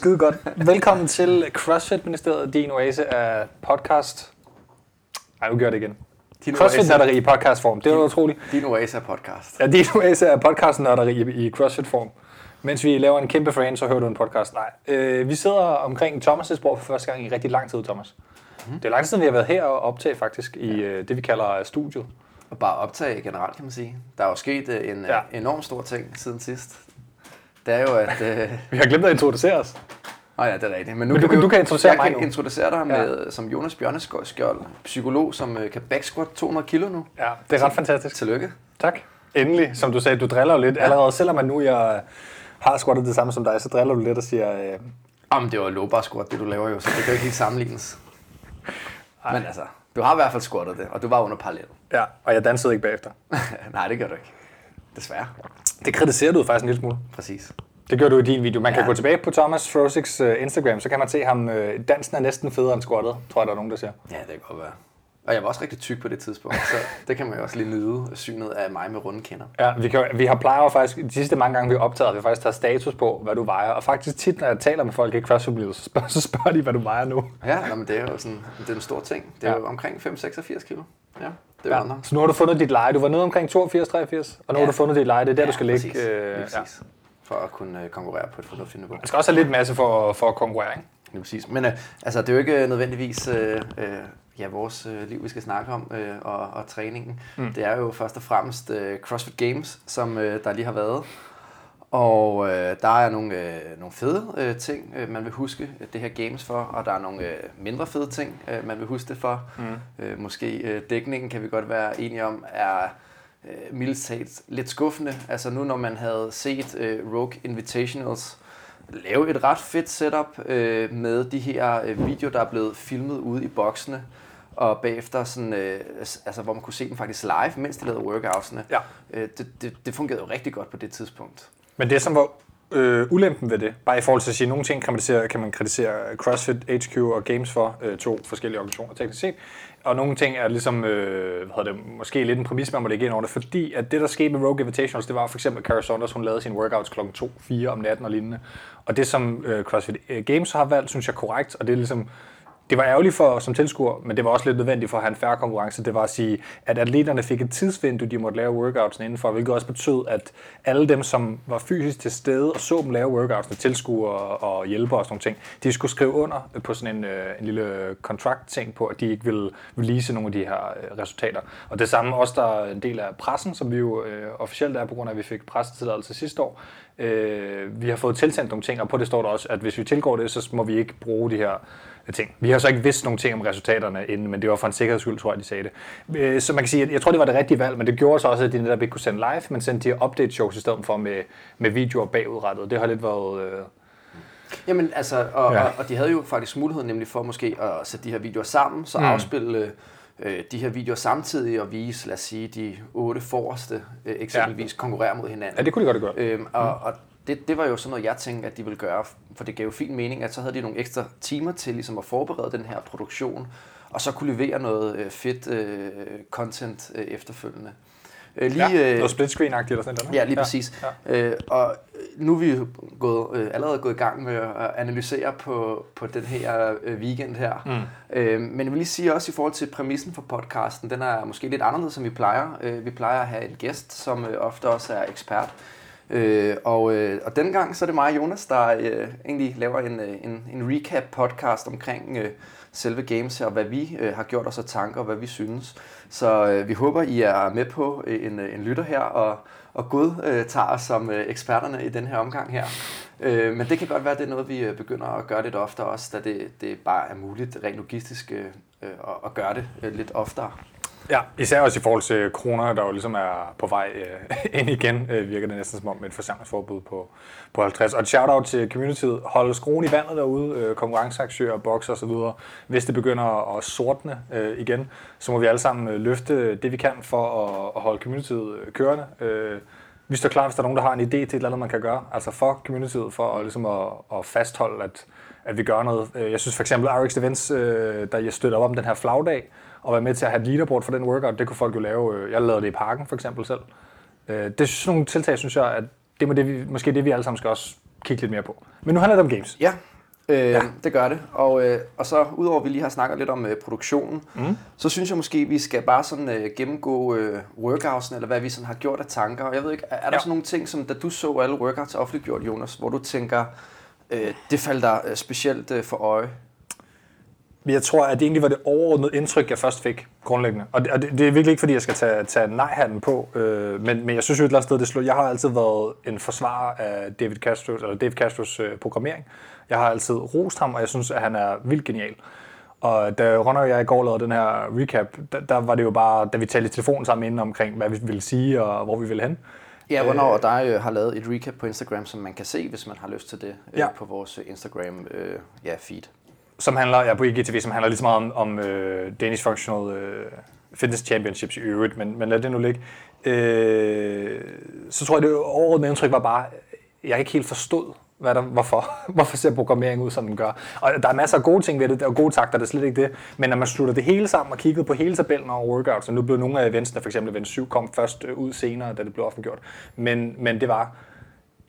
skide godt. Velkommen til CrossFit Ministeriet, din oase af podcast. Ej, nu gør det igen. Din CrossFit oase- nørderi i podcastform. Det var utroligt. Din oase er podcast. Ja, din oase er podcast nørderi i, i CrossFit form. Mens vi laver en kæmpe frame, så hører du en podcast. Nej, øh, vi sidder omkring Thomas' bord for første gang i rigtig lang tid, Thomas. Mm. Det er lang tid siden, vi har været her og optage faktisk i øh, det, vi kalder studiet. Og bare optage generelt, kan man sige. Der er jo sket øh, en Ja. ja. enorm stor ting siden sidst. Det er jo, at... Øh, Vi har glemt at introducere os. oh ja, det er rigtigt. Men, nu Men du kan- jo- du kan introducere jeg mig kan nu. introducere dig med, som Jonas Bjørneskjold, psykolog, som øh, kan backsquat 200 kilo nu. Ja, det er ret fantastisk. Tillykke. Tak. Endelig, som du sagde, du driller jo lidt. Ja. Allerede selvom at nu jeg har squattet det samme som dig, så driller du lidt og siger, øh, Jamen, det var low bar squat, det du laver jo, så det kan jo ikke helt sammenlignes. Men altså, du har i hvert fald squattet det, og du var under parallel. ja, og jeg dansede ikke bagefter. Nej, det gør du ikke. Desværre. Det kritiserer du faktisk en lille smule. Præcis. Det gør du i din video. Man kan Ja. gå tilbage på Thomas Frosiks uh, Instagram, så kan man se ham. Uh, dansen er næsten federe end squattet, tror jeg, der er nogen, der siger. Ja, det kan godt være. Og jeg var også rigtig tyk på det tidspunkt, så det kan man jo også lige nyde synet af mig med runde kinder. Ja, vi, kan, vi har plejer faktisk, de sidste mange gange, vi har optaget, har vi faktisk taget status på, hvad du vejer. Og faktisk tit, når jeg taler med folk i CrossFit så spørger, så spørger de, hvad du vejer nu. Ja, nå, men det er jo sådan, det er en stor ting. Det er ja. jo omkring 5-86 kilo. Ja, det Ja. Så nu har du fundet dit leje. Du var nede omkring 82-83, og nu har Ja. du fundet dit leje. Det er der, ja, du skal ligge. Præcis. øh, ja. præcis. For at kunne øh, konkurrere på et fornuftigt niveau. Man skal også have lidt masse for, for at konkurrere, ikke? Lige præcis. Men øh, altså, det er jo ikke øh, nødvendigvis øh, øh, ja, vores øh, liv, vi skal snakke om, øh, og, og træningen. Mm. Det er jo først og fremmest øh, CrossFit Games, som øh, der lige har været. Og øh, der er nogle, øh, nogle fede øh, ting, øh, man vil huske det her games for, og der er nogle øh, mindre fede ting, øh, man vil huske det for. Mm. Øh, måske øh, dækningen kan vi godt være enige om er øh, mildest talt lidt skuffende. Altså nu når man havde set øh, Rogue Invitationals lave et ret fedt setup øh, med de her øh, videoer, der er blevet filmet ude i boksene, og bagefter sådan, øh, altså, hvor man kunne se dem faktisk live, mens de lavede workoutsene. Ja. Øh, det, det, det fungerede jo rigtig godt på det tidspunkt. Men det, som var øh, ulempen ved det, bare i forhold til at sige, at nogle ting kan man kritisere, kan man kritisere CrossFit, HQ og Games for, øh, to forskellige organisationer teknisk set, og nogle ting er ligesom, øh, hvad hedder det, måske lidt en præmis, man må lægge ind over det, fordi at det, der skete med Rogue Invitationals, det var for eksempel, Cara Saunders, hun lavede sine workouts kl. 2-4 om natten og lignende, og det, som øh, CrossFit øh, Games har valgt, synes jeg er korrekt, og det er ligesom, det var ærgerligt for som tilskuer, men det var også lidt nødvendigt for at have en færre konkurrence. Det var at sige, at atleterne fik et tidsvindue, de måtte lave workouts indenfor, hvilket også betød, at alle dem, som var fysisk til stede og så dem lave workoutsene, tilskuere og hjælpere og sådan nogle ting, de skulle skrive under på sådan en, øh, en lille contract-ting på, at de ikke ville release nogle af de her øh, resultater. Og det samme også, der er en del af pressen, som vi jo øh, officielt er, på grund af, at vi fik pressetilladelse sidste år. Øh, vi har fået tilsendt nogle ting, og på det står der også, at hvis vi tilgår det, så må vi ikke bruge de her ting. Vi har så ikke vidst nogle ting om resultaterne inden, men det var for en sikkerheds skyld, tror jeg, de sagde det. Øh, Så man kan sige, at jeg tror, det var det rigtige valg, men det gjorde så også, at de netop ikke kunne sende live, men sendte de her update shows i stedet for med, med videoer bagudrettet. Det har lidt været... Øh, Jamen altså, og, Ja. og, og de havde jo faktisk mulighed nemlig for måske at sætte de her videoer sammen, så mm. afspille øh, de her videoer samtidig og vise, lad os sige, de otte forreste øh, eksempelvis ja. konkurrere mod hinanden. ja, det kunne de godt gjort. Øhm, og, og det, det var jo sådan noget, jeg tænkte, at de ville gøre, for det gav jo fin mening, at så havde de nogle ekstra timer til ligesom at forberede den her produktion, og så kunne levere noget øh, fedt øh, content øh, efterfølgende. Øh, Ja, lige, noget split screen-agtigt eller sådan noget. Ja, lige præcis. Ja. Øh, og nu er vi gået, øh, allerede gået i gang med at analysere på, på den her øh, weekend her. Mm. Øh, men jeg vil lige sige også i forhold til præmissen for podcasten, den er måske lidt anderledes, som vi plejer. Øh, vi plejer at have en gæst, som øh, ofte også er ekspert. Øh, og, øh, og denne gang så er det mig og Jonas, der øh, egentlig laver en, øh, en, en recap podcast omkring øh, selve games her, og hvad vi øh, har gjort os af tanker, og hvad vi synes. Så øh, vi håber, I er med på øh, en, øh, en lytter her, og, og Gud øh, tager os som øh, eksperterne i den her omgang her. Øh, men det kan godt være, at det er noget, vi øh, begynder at gøre lidt oftere også, da det, det bare er muligt rent logistisk øh, at, at gøre det øh, lidt oftere. Ja, især også i forhold til kroner, der jo ligesom er på vej øh, ind igen, øh, virker det næsten som om med et forsamlingsforbud på, på 50. Og et shout-out til communityet. Hold skruen i vandet derude, øh, konkurrenceaktører, bokser osv. Hvis det begynder at sortne øh, igen, så må vi alle sammen øh, løfte det, vi kan for at, at holde communityet øh, kørende. Øh, vi står klar, hvis der er nogen, der har en idé til et eller andet, man kan gøre. Altså for communityet, for at, ligesom at, at fastholde, at, at vi gør noget. Øh, jeg synes for eksempel, RX Events, øh, der jeg støtter op om den her flagdag, og være med til at have et leaderboard for den workout, det kunne folk jo lave. øh, Jeg lavede det i parken for eksempel selv. Øh, Det er sådan nogle tiltag, synes jeg, at det er det, vi, måske det, vi alle sammen skal også kigge lidt mere på. Men nu handler det om games. Ja, Øh, ja. Det gør det. Og, øh, og så udover at vi lige har snakket lidt om øh, produktionen, mm. så synes jeg måske, vi skal bare sådan øh, gennemgå øh, workoutsen, eller hvad vi sådan har gjort af tanker. Og jeg ved ikke, er, er der ja. sådan nogle ting, som da du så alle workouts offentliggjort, Jonas, hvor du tænker, øh, det faldt dig øh, specielt øh, for øje? Jeg tror, at det egentlig var det overordnede indtryk, jeg først fik, grundlæggende. Og det, og det, det er virkelig ikke, fordi jeg skal tage, tage nej-handen på, øh, men, men jeg synes jo et eller andet sted, det slår. Jeg har altid været en forsvarer af David Castro, eller Dave Castros øh, programmering. Jeg har altid rost ham, og jeg synes, at han er vildt genial. Og da Ronner og jeg i går lavede den her recap, der, der var det jo bare, da vi talte i telefon sammen inden omkring, hvad vi ville sige og hvor vi ville hen. Ja, hvornår og dig øh, har lavet et recap på Instagram, som man kan se, hvis man har lyst til det, øh, ja. på vores Instagram øh, ja, feed som handler, ja, på IGTV, som handler lige så meget om, om øh, Danish Functional øh, Fitness Championships i øvrigt, men, men lad det nu ligge. Øh, så tror jeg, det overordnede indtryk var bare, jeg ikke helt forstod, hvad der, hvorfor. hvorfor ser programmering ud, som den gør. Og der er masser af gode ting ved det, og gode takter, det er slet ikke det. Men når man slutter det hele sammen og kiggede på hele tabellen over workouts, og nu blev nogle af eventsene, f.eks. event 7, kom først øh, ud senere, da det blev offentliggjort. Men, men det var,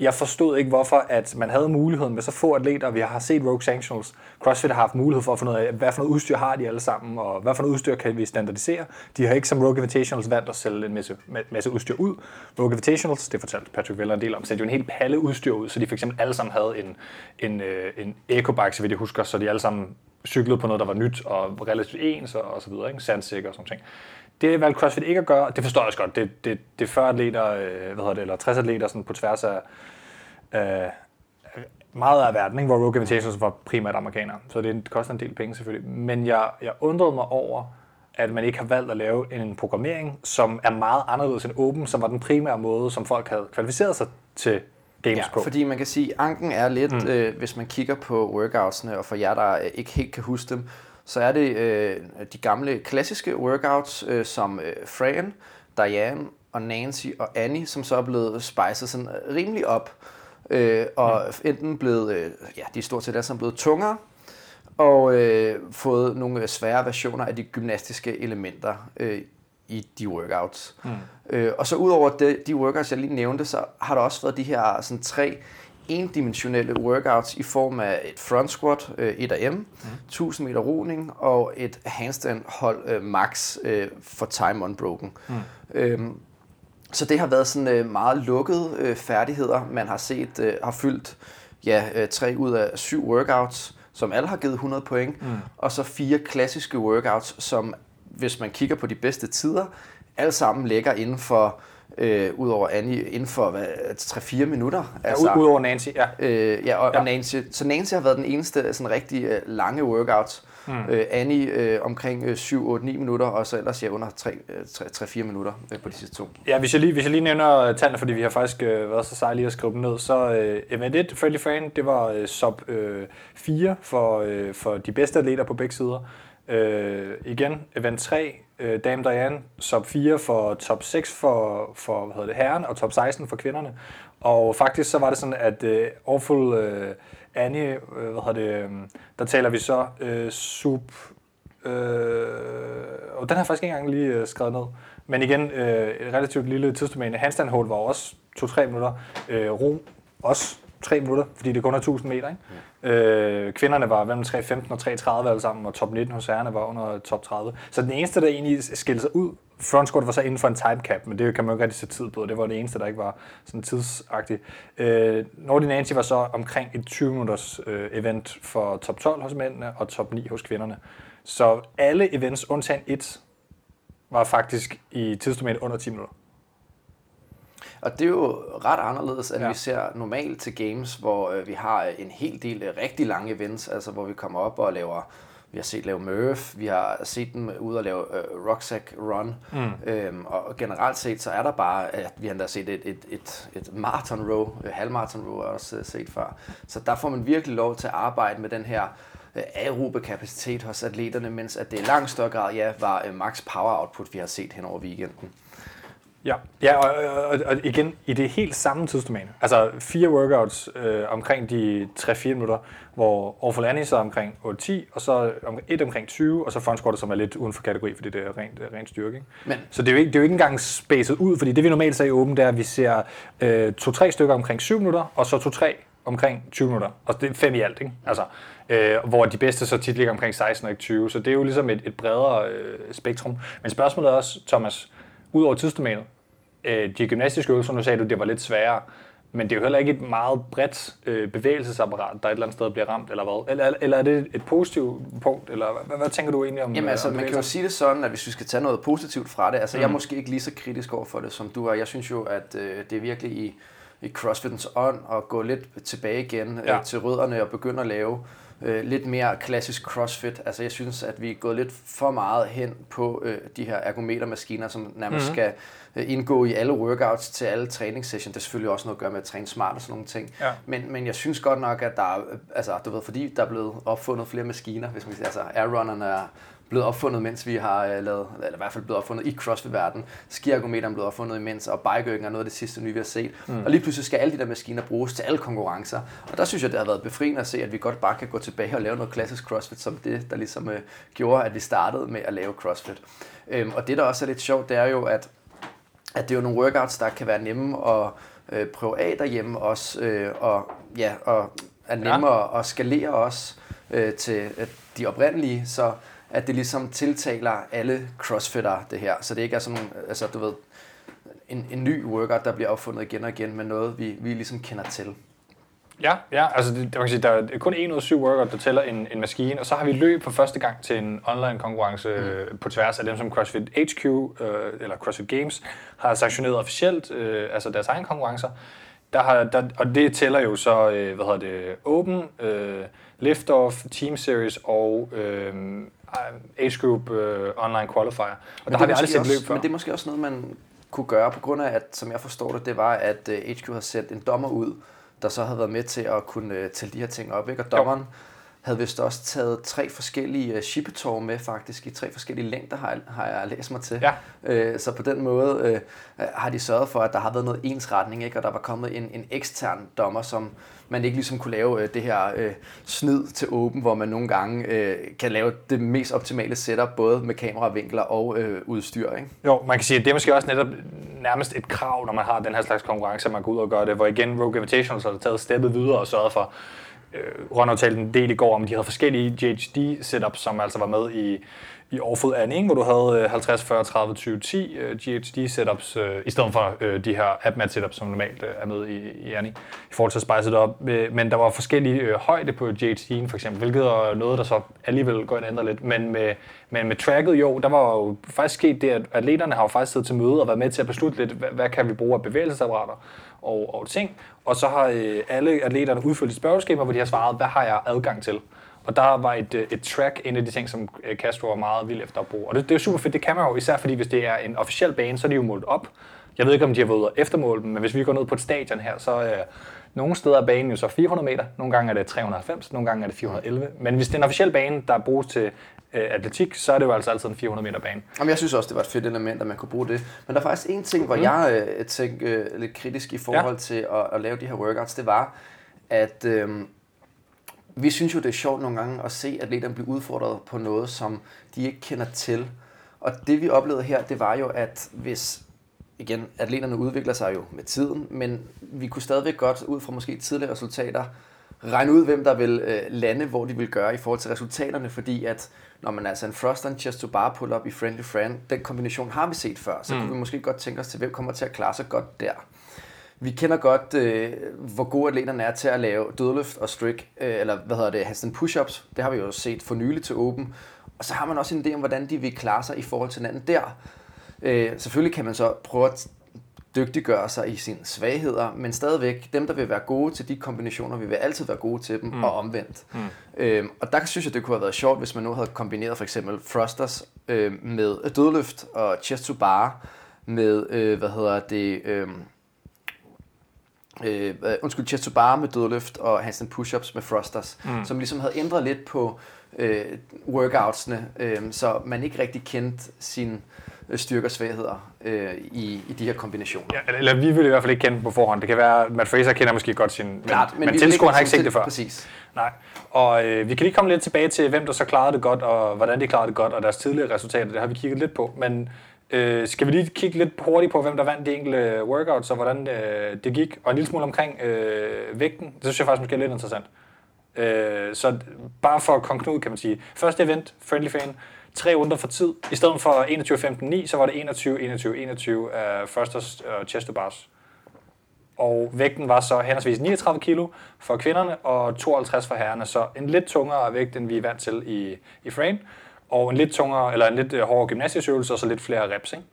jeg forstod ikke, hvorfor at man havde muligheden med så få atleter. Vi har set Rogue Sanctionals. CrossFit har haft mulighed for at finde ud af, hvad for noget udstyr har de alle sammen, og hvad for noget udstyr kan vi standardisere. De har ikke som Rogue Invitationals valgt at sælge en masse, masse udstyr ud. Rogue Invitationals, det fortalte Patrick Veller en del om, sendte jo en hel palle udstyr ud, så de fx alle sammen havde en, en, øh, en, en ecobike, så vidt jeg husker, så de alle sammen cyklede på noget, der var nyt og relativt ens og, og så videre, ikke? sandsikker og sådan ting. Det valgte CrossFit ikke at gøre, det forstår jeg også godt. Det, det, det er 40 atleter, øh, hvad hedder det, eller 60 atleter sådan på tværs af, øh, meget af verden, ikke? hvor Rogue Invitations var primært amerikanere. Så det koster en del penge selvfølgelig. Men jeg, jeg undrede mig over, at man ikke har valgt at lave en programmering, som er meget anderledes end Open, som var den primære måde, som folk havde kvalificeret sig til games ja, på. fordi man kan sige, anken er lidt, mm. øh, hvis man kigger på workoutsene, og for jer, der ikke helt kan huske dem, så er det øh, de gamle klassiske workouts, øh, som øh, Fran, Diane og Nancy og Annie, som så er blevet spejset sådan rimelig op øh, og mm. enten blevet, øh, ja, de er stort set alle sammen blevet tungere, og øh, fået nogle svære versioner af de gymnastiske elementer øh, i de workouts. Mm. Øh, og så udover de, de workouts, jeg lige nævnte, så har der også været de her sådan, tre endimensionelle workouts i form af et front squat, øh, 1 AM, mm. 1000 meter roning og et handstand hold øh, max øh, for time unbroken. Mm. Øhm, så det har været sådan øh, meget lukkede øh, færdigheder, man har set øh, har fyldt ja, øh, tre ud af syv workouts, som alle har givet 100 point, mm. og så fire klassiske workouts, som hvis man kigger på de bedste tider, alle sammen ligger inden for øh, udover Annie, inden for 3-4 minutter. Altså, ja, udover Nancy, ja. Øh, ja, og, ja. og Nancy. Så Nancy har været den eneste sådan rigtig øh, lange workouts. Mm. Øh, Annie øh, omkring øh, 7-8-9 minutter, og så ellers ja, under 3-4 øh, minutter øh, på de sidste to. Ja, hvis jeg lige, hvis jeg lige nævner øh, tallene, fordi vi har faktisk øh, været så sejlige lige at skrive dem ned, så øh, event 1, Friendly Fan, det var øh, sub øh, 4 for, øh, for de bedste atleter på begge sider. Øh, igen, event 3, øh, Dame Diane, top 4 for top 6 for, for hvad hedder det, herren, og top 16 for kvinderne. Og faktisk så var det sådan, at øh, Awful øh, Annie, øh, hvad hedder det, øh, der taler vi så øh, sub... Øh, og den har jeg faktisk ikke engang lige øh, skrevet ned. Men igen, øh, et relativt lille tidsdomæne. Handstand hold var også 2-3 minutter. Øh, ro også 3 minutter, fordi det kun er 1000 meter. Ikke? Ja. Øh, kvinderne var mellem 3.15 og 3.30 alle sammen, og top 19 hos herrerne var under top 30. Så den eneste, der egentlig skilte sig ud, frontsquat var så inden for en time cap, men det kan man jo ikke rigtig sætte tid på. Det var det eneste, der ikke var sådan tidsagtigt. Øh, Nordic Nancy var så omkring et 20 minutters øh, event for top 12 hos mændene og top 9 hos kvinderne. Så alle events, undtagen et, var faktisk i tidsdomænet under 10 minutter. Og det er jo ret anderledes, end ja. vi ser normalt til games, hvor øh, vi har en hel del øh, rigtig lange events, altså hvor vi kommer op og laver vi har set lave Murph, vi har set dem ude og lave øh, Rucksack Run, mm. øhm, og generelt set, så er der bare, at vi har endda set et, et, et, et marathon row, et halvmarathon row er også uh, set før. Så der får man virkelig lov til at arbejde med den her uh, aerobe kapacitet hos atleterne, mens at det i langt større grad ja, var uh, max power output, vi har set hen over weekenden. Ja, ja og, og, og igen, i det helt samme tidsdomæne. Altså fire workouts øh, omkring de 3-4 minutter, hvor Awful Annie så omkring 8-10, og så om, et omkring 20, og så front som er lidt uden for kategori, fordi det er rent, rent styrke. Ikke? Men. Så det er, jo ikke, det er jo ikke engang spacet ud, fordi det vi normalt ser i Open, det er, at vi ser øh, to-tre stykker omkring 7 minutter, og så to-tre omkring 20 minutter. Og det er fem i alt, ikke? Altså, øh, hvor de bedste så tit ligger omkring 16 og ikke 20. Så det er jo ligesom et, et bredere øh, spektrum. Men spørgsmålet er også, Thomas, ud over tidsdomænet, øh, de gymnastiske øvelser, nu sagde du, det var lidt sværere. Men det er jo heller ikke et meget bredt øh, bevægelsesapparat, der et eller andet sted bliver ramt, eller hvad? Eller, eller er det et positivt punkt, eller hvad, hvad tænker du egentlig om Jamen altså, om man kan jo sige det sådan, at hvis vi skal tage noget positivt fra det, altså mm. jeg er måske ikke lige så kritisk over for det, som du er. Jeg synes jo, at øh, det er virkelig i, i CrossFitens ånd at gå lidt tilbage igen ja. øh, til rødderne og begynde at lave øh, lidt mere klassisk CrossFit. Altså jeg synes, at vi er gået lidt for meget hen på øh, de her ergometermaskiner, som nærmest mm. skal øh, indgå i alle workouts til alle træningssessions. Det er selvfølgelig også noget at gøre med at træne smart og sådan nogle ting. Ja. Men, men jeg synes godt nok, at der er, altså du ved, fordi der er blevet opfundet flere maskiner, hvis man siger, altså airrunnerne er blevet opfundet, mens vi har uh, lavet, eller i hvert fald blevet opfundet i CrossFit-verdenen. Skiergometeren er blevet opfundet imens, og bikeøkken er noget af det sidste nye, vi har set. Mm. Og lige pludselig skal alle de der maskiner bruges til alle konkurrencer. Og der synes jeg, det har været befriende at se, at vi godt bare kan gå tilbage og lave noget klassisk CrossFit, som det, der ligesom uh, gjorde, at vi startede med at lave CrossFit. Um, og det, der også er lidt sjovt, det er jo, at, at det er jo nogle workouts, der kan være nemme at uh, prøve af derhjemme også, uh, og, ja, og er nemmere ja. at skalere også uh, til uh, de oprindelige. Så at det ligesom tiltaler alle crossfitter, det her. Så det ikke er sådan, altså du ved, en, en ny workout, der bliver opfundet igen og igen, men noget, vi, vi ligesom kender til. Ja, ja altså det, man kan sige, der er kun en ud af syv workout, der tæller en, en maskine, og så har vi løb for første gang til en online konkurrence mm. Øh, på tværs af dem, som CrossFit HQ, øh, eller CrossFit Games, har sanktioneret officielt, øh, altså deres egen konkurrencer. Der har, der, og det tæller jo så, øh, hvad hedder det, Open, øh, Liftoff, Team Series og øh, Age Group uh, Online Qualifier. Og men der har vi aldrig set løb før. Men det er måske også noget, man kunne gøre, på grund af, at, som jeg forstår det, det var, at uh, øh, HQ har sendt en dommer ud, der så havde været med til at kunne uh, tælle de her ting op. Ikke? Og dommeren jo. havde vist også taget tre forskellige uh, shippetår med, faktisk, i tre forskellige længder, har jeg, har jeg læst mig til. Ja. Uh, så på den måde uh, har de sørget for, at der har været noget ensretning, ikke? og der var kommet en, en ekstern dommer, som man ikke ligesom kunne lave øh, det her øh, snid til åben, hvor man nogle gange øh, kan lave det mest optimale setup, både med kameravinkler og øh, udstyr. Ikke? Jo, man kan sige, at det er måske også netop nærmest et krav, når man har den her slags konkurrence, at man går ud og gør det, hvor igen Rogue Invitational så har taget steppet videre og sørget for, øh, Ronald talte en del i går om, de havde forskellige GHD-setups, som altså var med i i Awful Annie, hvor du havde 50, 40, 30, 20, 10 GHD setups, øh, i stedet for øh, de her AppMat setups, som normalt øh, er med i, i Annie, i forhold til at spice det op. Men der var forskellige højde på GHD'en for eksempel, hvilket er noget, der så alligevel går ind og ændrer lidt. Men med, men med tracket, jo, der var jo faktisk sket det, at atleterne har jo faktisk siddet til møde og været med til at beslutte lidt, hvad, hvad kan vi bruge af bevægelsesapparater og, og ting. Og så har alle atleterne udfyldt et spørgeskema, hvor de har svaret, hvad har jeg adgang til? Og der var et, øh, et track, en af de ting, som øh, Castro var meget vild efter at bruge. Og det, det er super fedt, det kan man jo, især fordi hvis det er en officiel bane, så er de jo målt op. Jeg ved ikke, om de har været eftermålt dem, men hvis vi går ned på et stadion her, så øh, nogle steder er banen jo så 400 meter, nogle gange er det 390, nogle gange er det 411. Men hvis det er en officiel bane, der bruges til øh, atletik, så er det jo altså altid en 400 meter bane. Jamen, jeg synes også, det var et fedt element, at man kunne bruge det. Men der er faktisk en ting, hvor mm. jeg øh, tænkte øh, lidt kritisk i forhold ja. til at, at lave de her workouts, det var, at øh, vi synes jo, det er sjovt nogle gange at se atleterne blive udfordret på noget, som de ikke kender til. Og det vi oplevede her, det var jo, at hvis igen, atleterne udvikler sig jo med tiden, men vi kunne stadigvæk godt, ud fra måske tidligere resultater, regne ud, hvem der vil øh, lande, hvor de vil gøre i forhold til resultaterne, fordi at når man altså en frost and chest to bar pull up i friendly friend, den kombination har vi set før, så mm. kunne vi måske godt tænke os til, hvem kommer til at klare sig godt der. Vi kender godt, øh, hvor gode atleterne er til at lave dødløft og strict, øh, eller hvad hedder det, handstand push-ups. Det har vi jo set for nylig til Open. Og så har man også en idé om, hvordan de vil klare sig i forhold til hinanden der. Øh, selvfølgelig kan man så prøve at dygtiggøre sig i sine svagheder, men stadigvæk, dem der vil være gode til de kombinationer, vi vil altid være gode til dem, mm. og omvendt. Mm. Øh, og der synes jeg, det kunne have været sjovt, hvis man nu havde kombineret for eksempel thrusters øh, med dødløft og chest to bar med, øh, hvad hedder det, øh, øh, undskyld, chest to bar med dødløft og handstand push-ups med thrusters, mm. som ligesom havde ændret lidt på øh, workoutsene, øh, så man ikke rigtig kendte sine øh, styrker og svagheder øh, i, i de her kombinationer. Ja, eller vi vil i hvert fald ikke kende dem på forhånd. Det kan være, at Matt Fraser kender måske godt sin... Men, Klart, men, men tilskueren har ikke set det før. Præcis. Nej. Og øh, vi kan lige komme lidt tilbage til, hvem der så klarede det godt, og hvordan de klarede det godt, og deres tidligere resultater. Det har vi kigget lidt på. Men Øh, skal vi lige kigge lidt hurtigt på, hvem der vandt de enkelte øh, workouts, og hvordan øh, det gik, og en lille smule omkring øh, vægten. Det synes jeg faktisk måske er lidt interessant. Øh, så bare for at komme kan man sige. Første event, Friendly Fan, tre runder for tid. I stedet for 21-15-9, så var det 21-21-21 af øh, første uh, chest to bars. Og vægten var så henholdsvis 39 kilo for kvinderne og 52 for herrerne, så en lidt tungere vægt, end vi er vant til i, i frame, og en lidt tungere, eller en lidt øh, hårdere gymnasiesøvelse, og så lidt flere reps, ikke?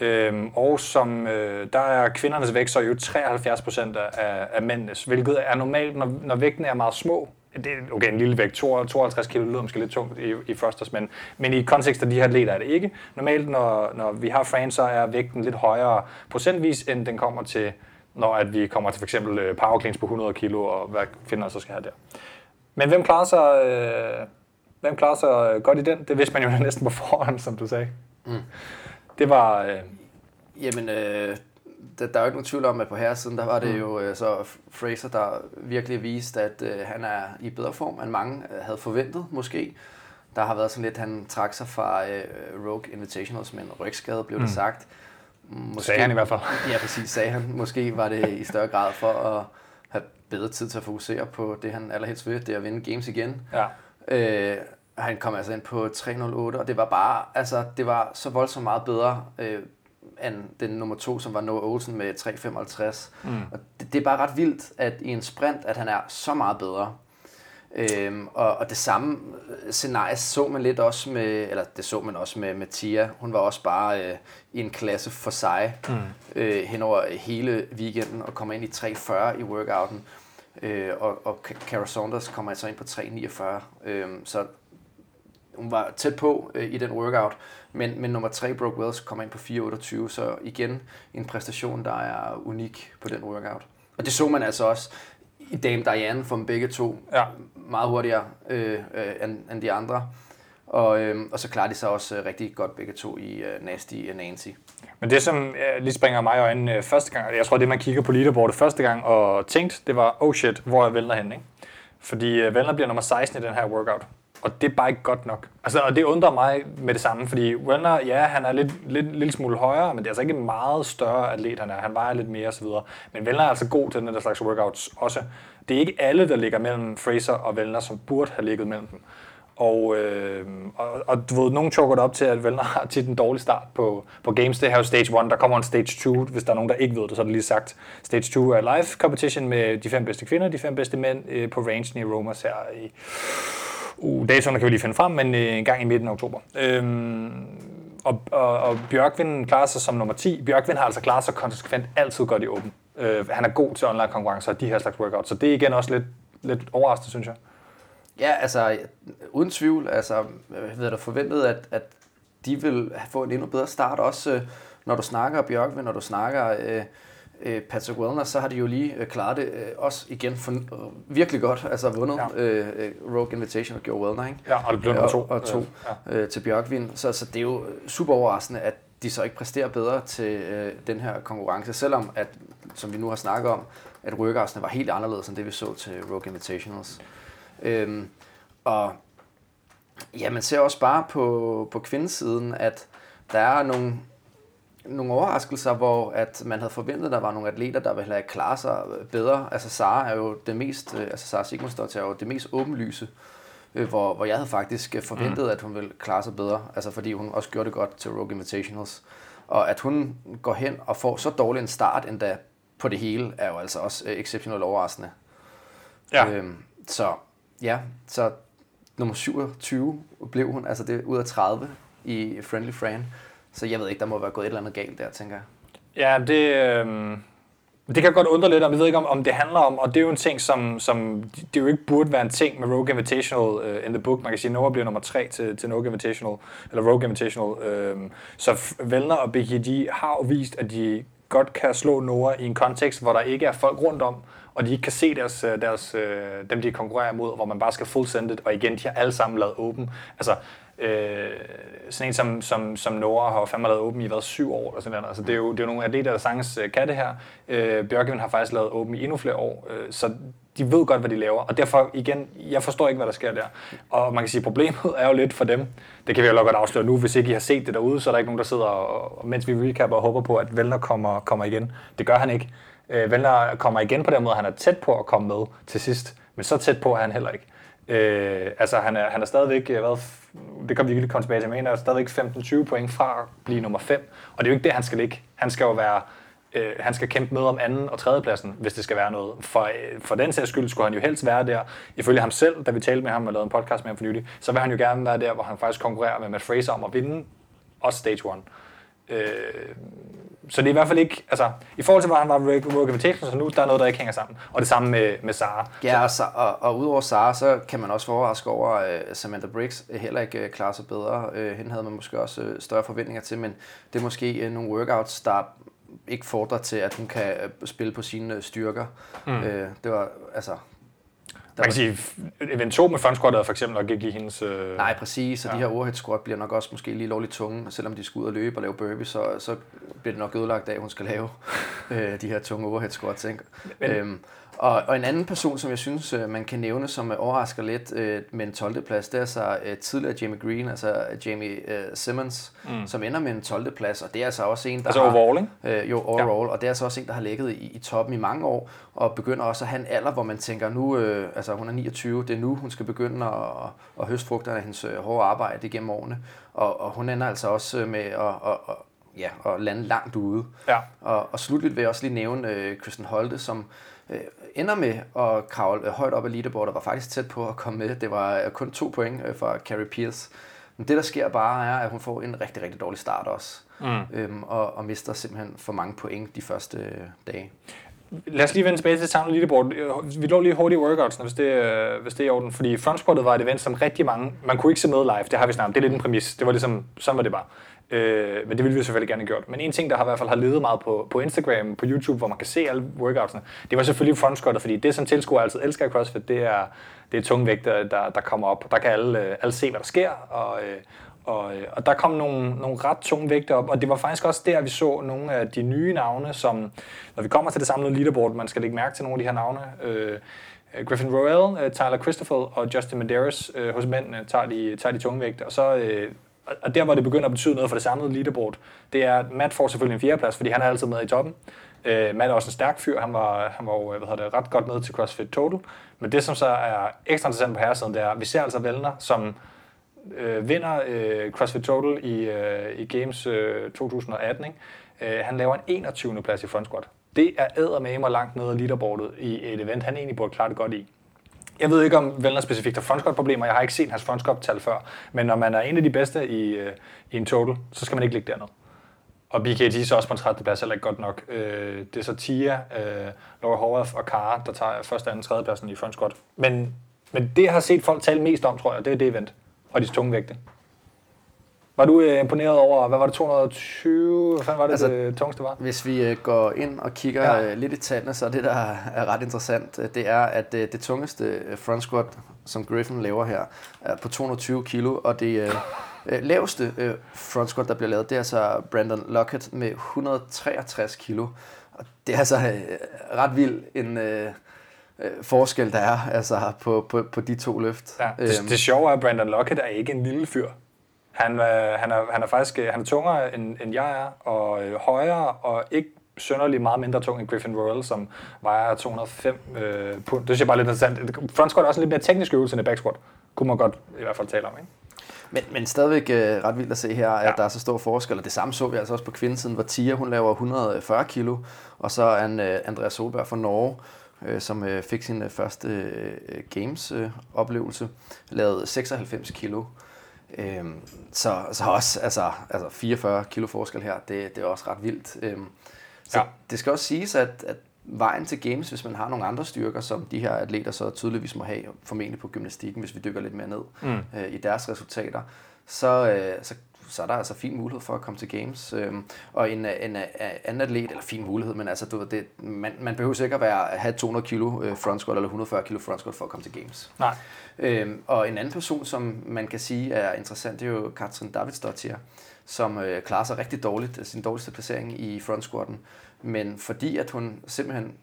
Øhm, og som, øh, der er kvindernes vægt så jo 73 procent af, af mændenes, hvilket er normalt, når, når vægten er meget små. Det er okay, en lille vægt, 52 kilo lyder måske lidt tungt i, i første, men, men i kontekst af de her atleter er det ikke. Normalt, når, når vi har frames, så er vægten lidt højere procentvis, end den kommer til, når at vi kommer til f.eks. Øh, Power cleans på 100 kilo, og hvad kvinder så skal have der. Men hvem klarer sig, øh, hvem klarer sig godt i den? Det vidste man jo næsten på forhånd, som du sagde. Mm. Det var... Øh... Jamen, øh, der, der er jo ikke nogen tvivl om, at på herresiden, der var det mm. jo øh, så Fraser, der virkelig viste, at øh, han er i bedre form, end mange øh, havde forventet, måske. Der har været sådan lidt, han trak sig fra øh, Rogue Invitationals med en rygskade, blev mm. det sagt. Måske, sagde han i hvert fald. Ja, præcis, sagde han. Måske var det i større grad for at have bedre tid til at fokusere på det, han allerhelst vil, det er at vinde games igen. Ja. Øh, han kom altså ind på 308, og det var bare, altså, det var så voldsomt meget bedre øh, end den nummer to, som var Noah Olsen med 355. Mm. Og det, det er bare ret vildt, at i en sprint, at han er så meget bedre. Øhm, og, og det samme scenarie så man lidt også med, eller det så man også med, med Tia. Hun var også bare øh, i en klasse for sig mm. øh, hen over hele weekenden og kommer ind i 3.40 i workouten. Øh, og, og Cara Saunders kommer altså ind på 3.49. Øh, så hun var tæt på øh, i den workout, men, men nummer 3, Brooke Wells, kommer ind på 4.28, så igen en præstation, der er unik på den workout. Og det så man altså også i Dame Diane for dem begge to ja. meget hurtigere øh, øh, end, end de andre. Og, øh, og så klarer de sig også øh, rigtig godt begge to i øh, Nasty og Nancy. Men det, som øh, lige springer mig i øjnene øh, første gang, jeg tror, det man kigger på leaderboardet første gang og tænkte, det var, oh shit, hvor er Vellner henne? Ikke? Fordi øh, Vellner bliver nummer 16 i den her workout. Og det er bare ikke godt nok. Altså, og det undrer mig med det samme, fordi Wellner, ja, han er lidt, lidt, lidt smule højere, men det er altså ikke en meget større atlet, han er. Han vejer lidt mere osv. Men Wellner er altså god til den der slags workouts også. Det er ikke alle, der ligger mellem Fraser og Wellner, som burde have ligget mellem dem. Og, øh, og, og du ved, nogen choker det op til, at Vellner har tit en dårlig start på, på games. Det her er jo stage 1, der kommer en stage 2, hvis der er nogen, der ikke ved det, så er det lige sagt. Stage 2 er live competition med de fem bedste kvinder, de fem bedste mænd øh, på rangen i Romas her i Uh, datoerne kan vi lige finde frem, men øh, en gang i midten af oktober. Øhm, og, og, og Bjørkvind klarer sig som nummer 10. Bjørkvind har altså klaret sig konsekvent altid godt i åben. Øh, han er god til online konkurrencer og de her slags workouts, så det er igen også lidt, lidt overraskende, synes jeg. Ja, altså uden tvivl. Altså, jeg havde da forventet, at, at de vil få en endnu bedre start, også øh, når du snakker Bjørkvind, når du snakker øh, øh, Patrick Wellner, så har de jo lige øh, klaret det øh, også igen for, øh, virkelig godt, altså vundet ja. øh, øh Rogue Invitation og gjorde Wellner, ikke? Ja, og det blev nummer to. Og, og to ja. øh, til Bjørkvind, så, så det er jo super overraskende, at de så ikke præsterer bedre til øh, den her konkurrence, selvom at, som vi nu har snakket om, at workoutsene var helt anderledes end det, vi så til Rogue Invitationals. Øhm, og ja, man ser også bare på, på kvindesiden, at der er nogle nogle overraskelser, hvor at man havde forventet, at der var nogle atleter, der ville have klaret sig bedre. Altså Sara er jo det mest, øh, altså Sara Sigmundsdottir er jo det mest åbenlyse, øh, hvor, hvor jeg havde faktisk forventet, mm. at hun ville klare sig bedre, altså fordi hun også gjorde det godt til Rogue Invitationals. Og at hun går hen og får så dårlig en start endda på det hele, er jo altså også øh, exceptionelt overraskende. Ja. Øhm, så ja, så nummer 27 blev hun, altså det ud af 30 i Friendly Fran. Så jeg ved ikke, der må være gået et eller andet galt der, tænker jeg. Ja, det, øh, det kan godt undre lidt, og vi ved ikke, om, om det handler om, og det er jo en ting, som, som det jo ikke burde være en ting med Rogue Invitational uh, in the book. Man kan sige, at Noah bliver nummer tre til, til Rogue Invitational, eller Rogue Invitational. Øh, så Vellner og BGD har jo vist, at de godt kan slå Noah i en kontekst, hvor der ikke er folk rundt om, og de ikke kan se deres, øh, deres, øh, dem, de konkurrerer mod, hvor man bare skal full send it, og igen, de har alle sammen lavet åben. Altså, Øh, sådan en som, som, som Nora har fandme lavet åben i været syv år. Eller sådan der. Altså, det, er jo, det er jo nogle atleter, der sagtens øh, kan det her. Øh, Bjørkevin har faktisk lavet åben i endnu flere år. Øh, så de ved godt, hvad de laver, og derfor igen, jeg forstår ikke, hvad der sker der. Og man kan sige, problemet er jo lidt for dem, det kan vi jo nok godt afsløre nu, hvis ikke I har set det derude, så er der ikke nogen, der sidder, og, mens vi recapper og håber på, at Vellner kommer, kommer igen. Det gør han ikke. Øh, Vendler kommer igen på den måde, han er tæt på at komme med til sidst, men så tæt på er han heller ikke. Øh, altså han er, han er stadigvæk, øh, hvad, det kan vi ikke komme tilbage til, men han er stadigvæk 15-20 point fra at blive nummer 5, og det er jo ikke det, han skal ligge. Han skal jo være øh, han skal kæmpe med om anden og tredje pladsen, hvis det skal være noget. For, øh, for den sags skyld skulle han jo helst være der. Ifølge ham selv, da vi talte med ham og lavede en podcast med ham for nylig, så vil han jo gerne være der, hvor han faktisk konkurrerer med Matt Fraser om at vinde også Stage 1. Øh, så det er i hvert fald ikke, altså i forhold til, hvor han var Work Invitations, så nu, der er noget, der ikke hænger sammen. Og det samme med, med Sara. Ja, og, og, og udover Sara, så kan man også overraske over, at uh, Samantha Briggs heller ikke uh, klarer sig bedre. Uh, hende havde man måske også uh, større forventninger til, men det er måske uh, nogle workouts, der ikke fordrer til, at hun kan spille på sine styrker. Mm. Uh, det var, altså, man kan sige, event 2 med front squat for eksempel nok ikke i hendes... Øh... Nej, præcis, så ja. de her overhead squat bliver nok også måske lige lovligt tunge, selvom de skal ud og løbe og lave burpee, så, så bliver det nok ødelagt af, at hun skal lave øh, de her tunge overhead squats. Ikke? Men, øhm, og, og en anden person, som jeg synes, øh, man kan nævne, som overrasker lidt øh, med en 12. plads, det er så øh, tidligere Jamie Green, altså Jamie øh, Simmons, mm. som ender med en 12. plads, og det er altså også en, der altså har... overall, ikke? Øh, jo, overall, ja. og det er altså også en, der har ligget i, i toppen i mange år, og begynder også at have en alder, hvor man tænker, nu, øh, altså hun er 29, det er nu, hun skal begynde at, at høste frugterne af hendes øh, hårde arbejde igennem årene, og, og hun ender altså også med at, at, at ja, at lande langt ude. Ja. Og, og slutligt vil jeg også lige nævne øh, Kristen Holte, som øh, ender med at kravle øh, højt op af leaderboardet, var faktisk tæt på at komme med. Det var øh, kun to point øh, fra Carrie Pierce. Men det, der sker bare, er, at hun får en rigtig, rigtig dårlig start også. Mm. Øhm, og, og mister simpelthen for mange point de første øh, dage. Lad os lige vende tilbage til samlet leaderboard. Vi lå lige hurtigt i workouts, hvis det, øh, hvis det er i orden. Fordi frontsportet var et event, som rigtig mange... Man kunne ikke se med live, det har vi snart. Det er lidt en præmis. Det var ligesom, sådan var det bare. Øh, men det ville vi selvfølgelig gerne have gjort. Men en ting, der har i hvert fald har levet meget på, på Instagram, på YouTube, hvor man kan se alle workoutsene, det var selvfølgelig frontsquatter, fordi det, som tilskuer altid elsker i CrossFit, det er, det er tunge vægte, der, der kommer op. Der kan alle, øh, alle se, hvad der sker, og, øh, og, øh, og der kom nogle, nogle ret tunge vægte op, og det var faktisk også der, vi så nogle af de nye navne, som, når vi kommer til det samlede leaderboard, man skal lægge mærke til nogle af de her navne, øh, øh Griffin Royal, øh, Tyler Christopher og Justin Medeiros øh, hos mændene tager de, tager de tunge vægte, og så øh, og der, hvor det begynder at betyde noget for det samlede leaderboard, det er, at Matt får selvfølgelig en fjerdeplads, fordi han er altid med i toppen. Øh, Matt er også en stærk fyr, han var, han var hvad hedder det, ret godt med til CrossFit Total. Men det, som så er ekstra interessant på herresiden, det er, at vi ser altså Vellner, som øh, vinder øh, CrossFit Total i, øh, i Games øh, 2018. Ikke? Øh, han laver en 21. plads i front squat. Det er eddermame langt nede af leaderboardet i et event, han egentlig burde klare det godt i. Jeg ved ikke, om Vellner specifikt har frontsquat-problemer. Jeg har ikke set hans frontsquat-tal før. Men når man er en af de bedste i, øh, i en total, så skal man ikke ligge dernede. Og BKT så også på en 30. plads heller ikke godt nok. Øh, det er så Tia, øh, Laura Horvath og Kara, der tager første, anden, tredje pladsen i front Men, men det, jeg har set folk tale mest om, tror jeg, det er det event. Og de tunge vægte. Var du øh, imponeret over, hvad var det, 220? Hvad var det, altså, det tungeste var? Hvis vi øh, går ind og kigger ja. øh, lidt i tallene, så er det, der er ret interessant, øh, det er, at øh, det tungeste øh, front squat, som Griffin laver her, er på 220 kilo, og det øh, øh, laveste øh, front squat, der bliver lavet, det er så Brandon Lockett med 163 kilo. Og det er altså øh, ret vildt en... Øh, forskel, der er altså, på, på, på de to løft. Ja, det, øhm. det sjove er, at Brandon Lockett er ikke en lille fyr. Han, øh, han, er, han er faktisk øh, han er tungere, end, end jeg er, og øh, højere, og ikke sønderlig meget mindre tung end Griffin Royal, som vejer 205 øh, pund. Det synes jeg bare lidt interessant. Front squat er også en lidt mere teknisk øvelse end back squat. Kunne man godt i hvert fald tale om, ikke? Men, men stadigvæk øh, ret vildt at se her, at ja. der er så stor forskel. Og det samme så vi altså også på kvindesiden, hvor Tia hun laver 140 kilo, og så er øh, Andreas Solberg fra Norge, øh, som øh, fik sin øh, første øh, Games-oplevelse, øh, lavede 96 kilo. Øhm, så, så også altså, altså 44 kilo forskel her, det, det er også ret vildt. Øhm, så ja. det skal også siges, at, at vejen til games, hvis man har nogle andre styrker, som de her atleter så tydeligvis må have, formentlig på gymnastikken, hvis vi dykker lidt mere ned mm. øh, i deres resultater, så, øh, så, så er der altså fin mulighed for at komme til games. Øhm, og en, en, en anden atlet, eller fin mulighed, men altså, du, det, man, man behøver sikkert at være, have 200 kilo øh, front squat eller 140 kilo front squat for at komme til games. Nej. Øhm, og en anden person, som man kan sige er interessant, det er jo Katrin Davidsdottir, som øh, klarer sig rigtig dårligt, sin dårligste placering i front squatten. Men fordi at hun simpelthen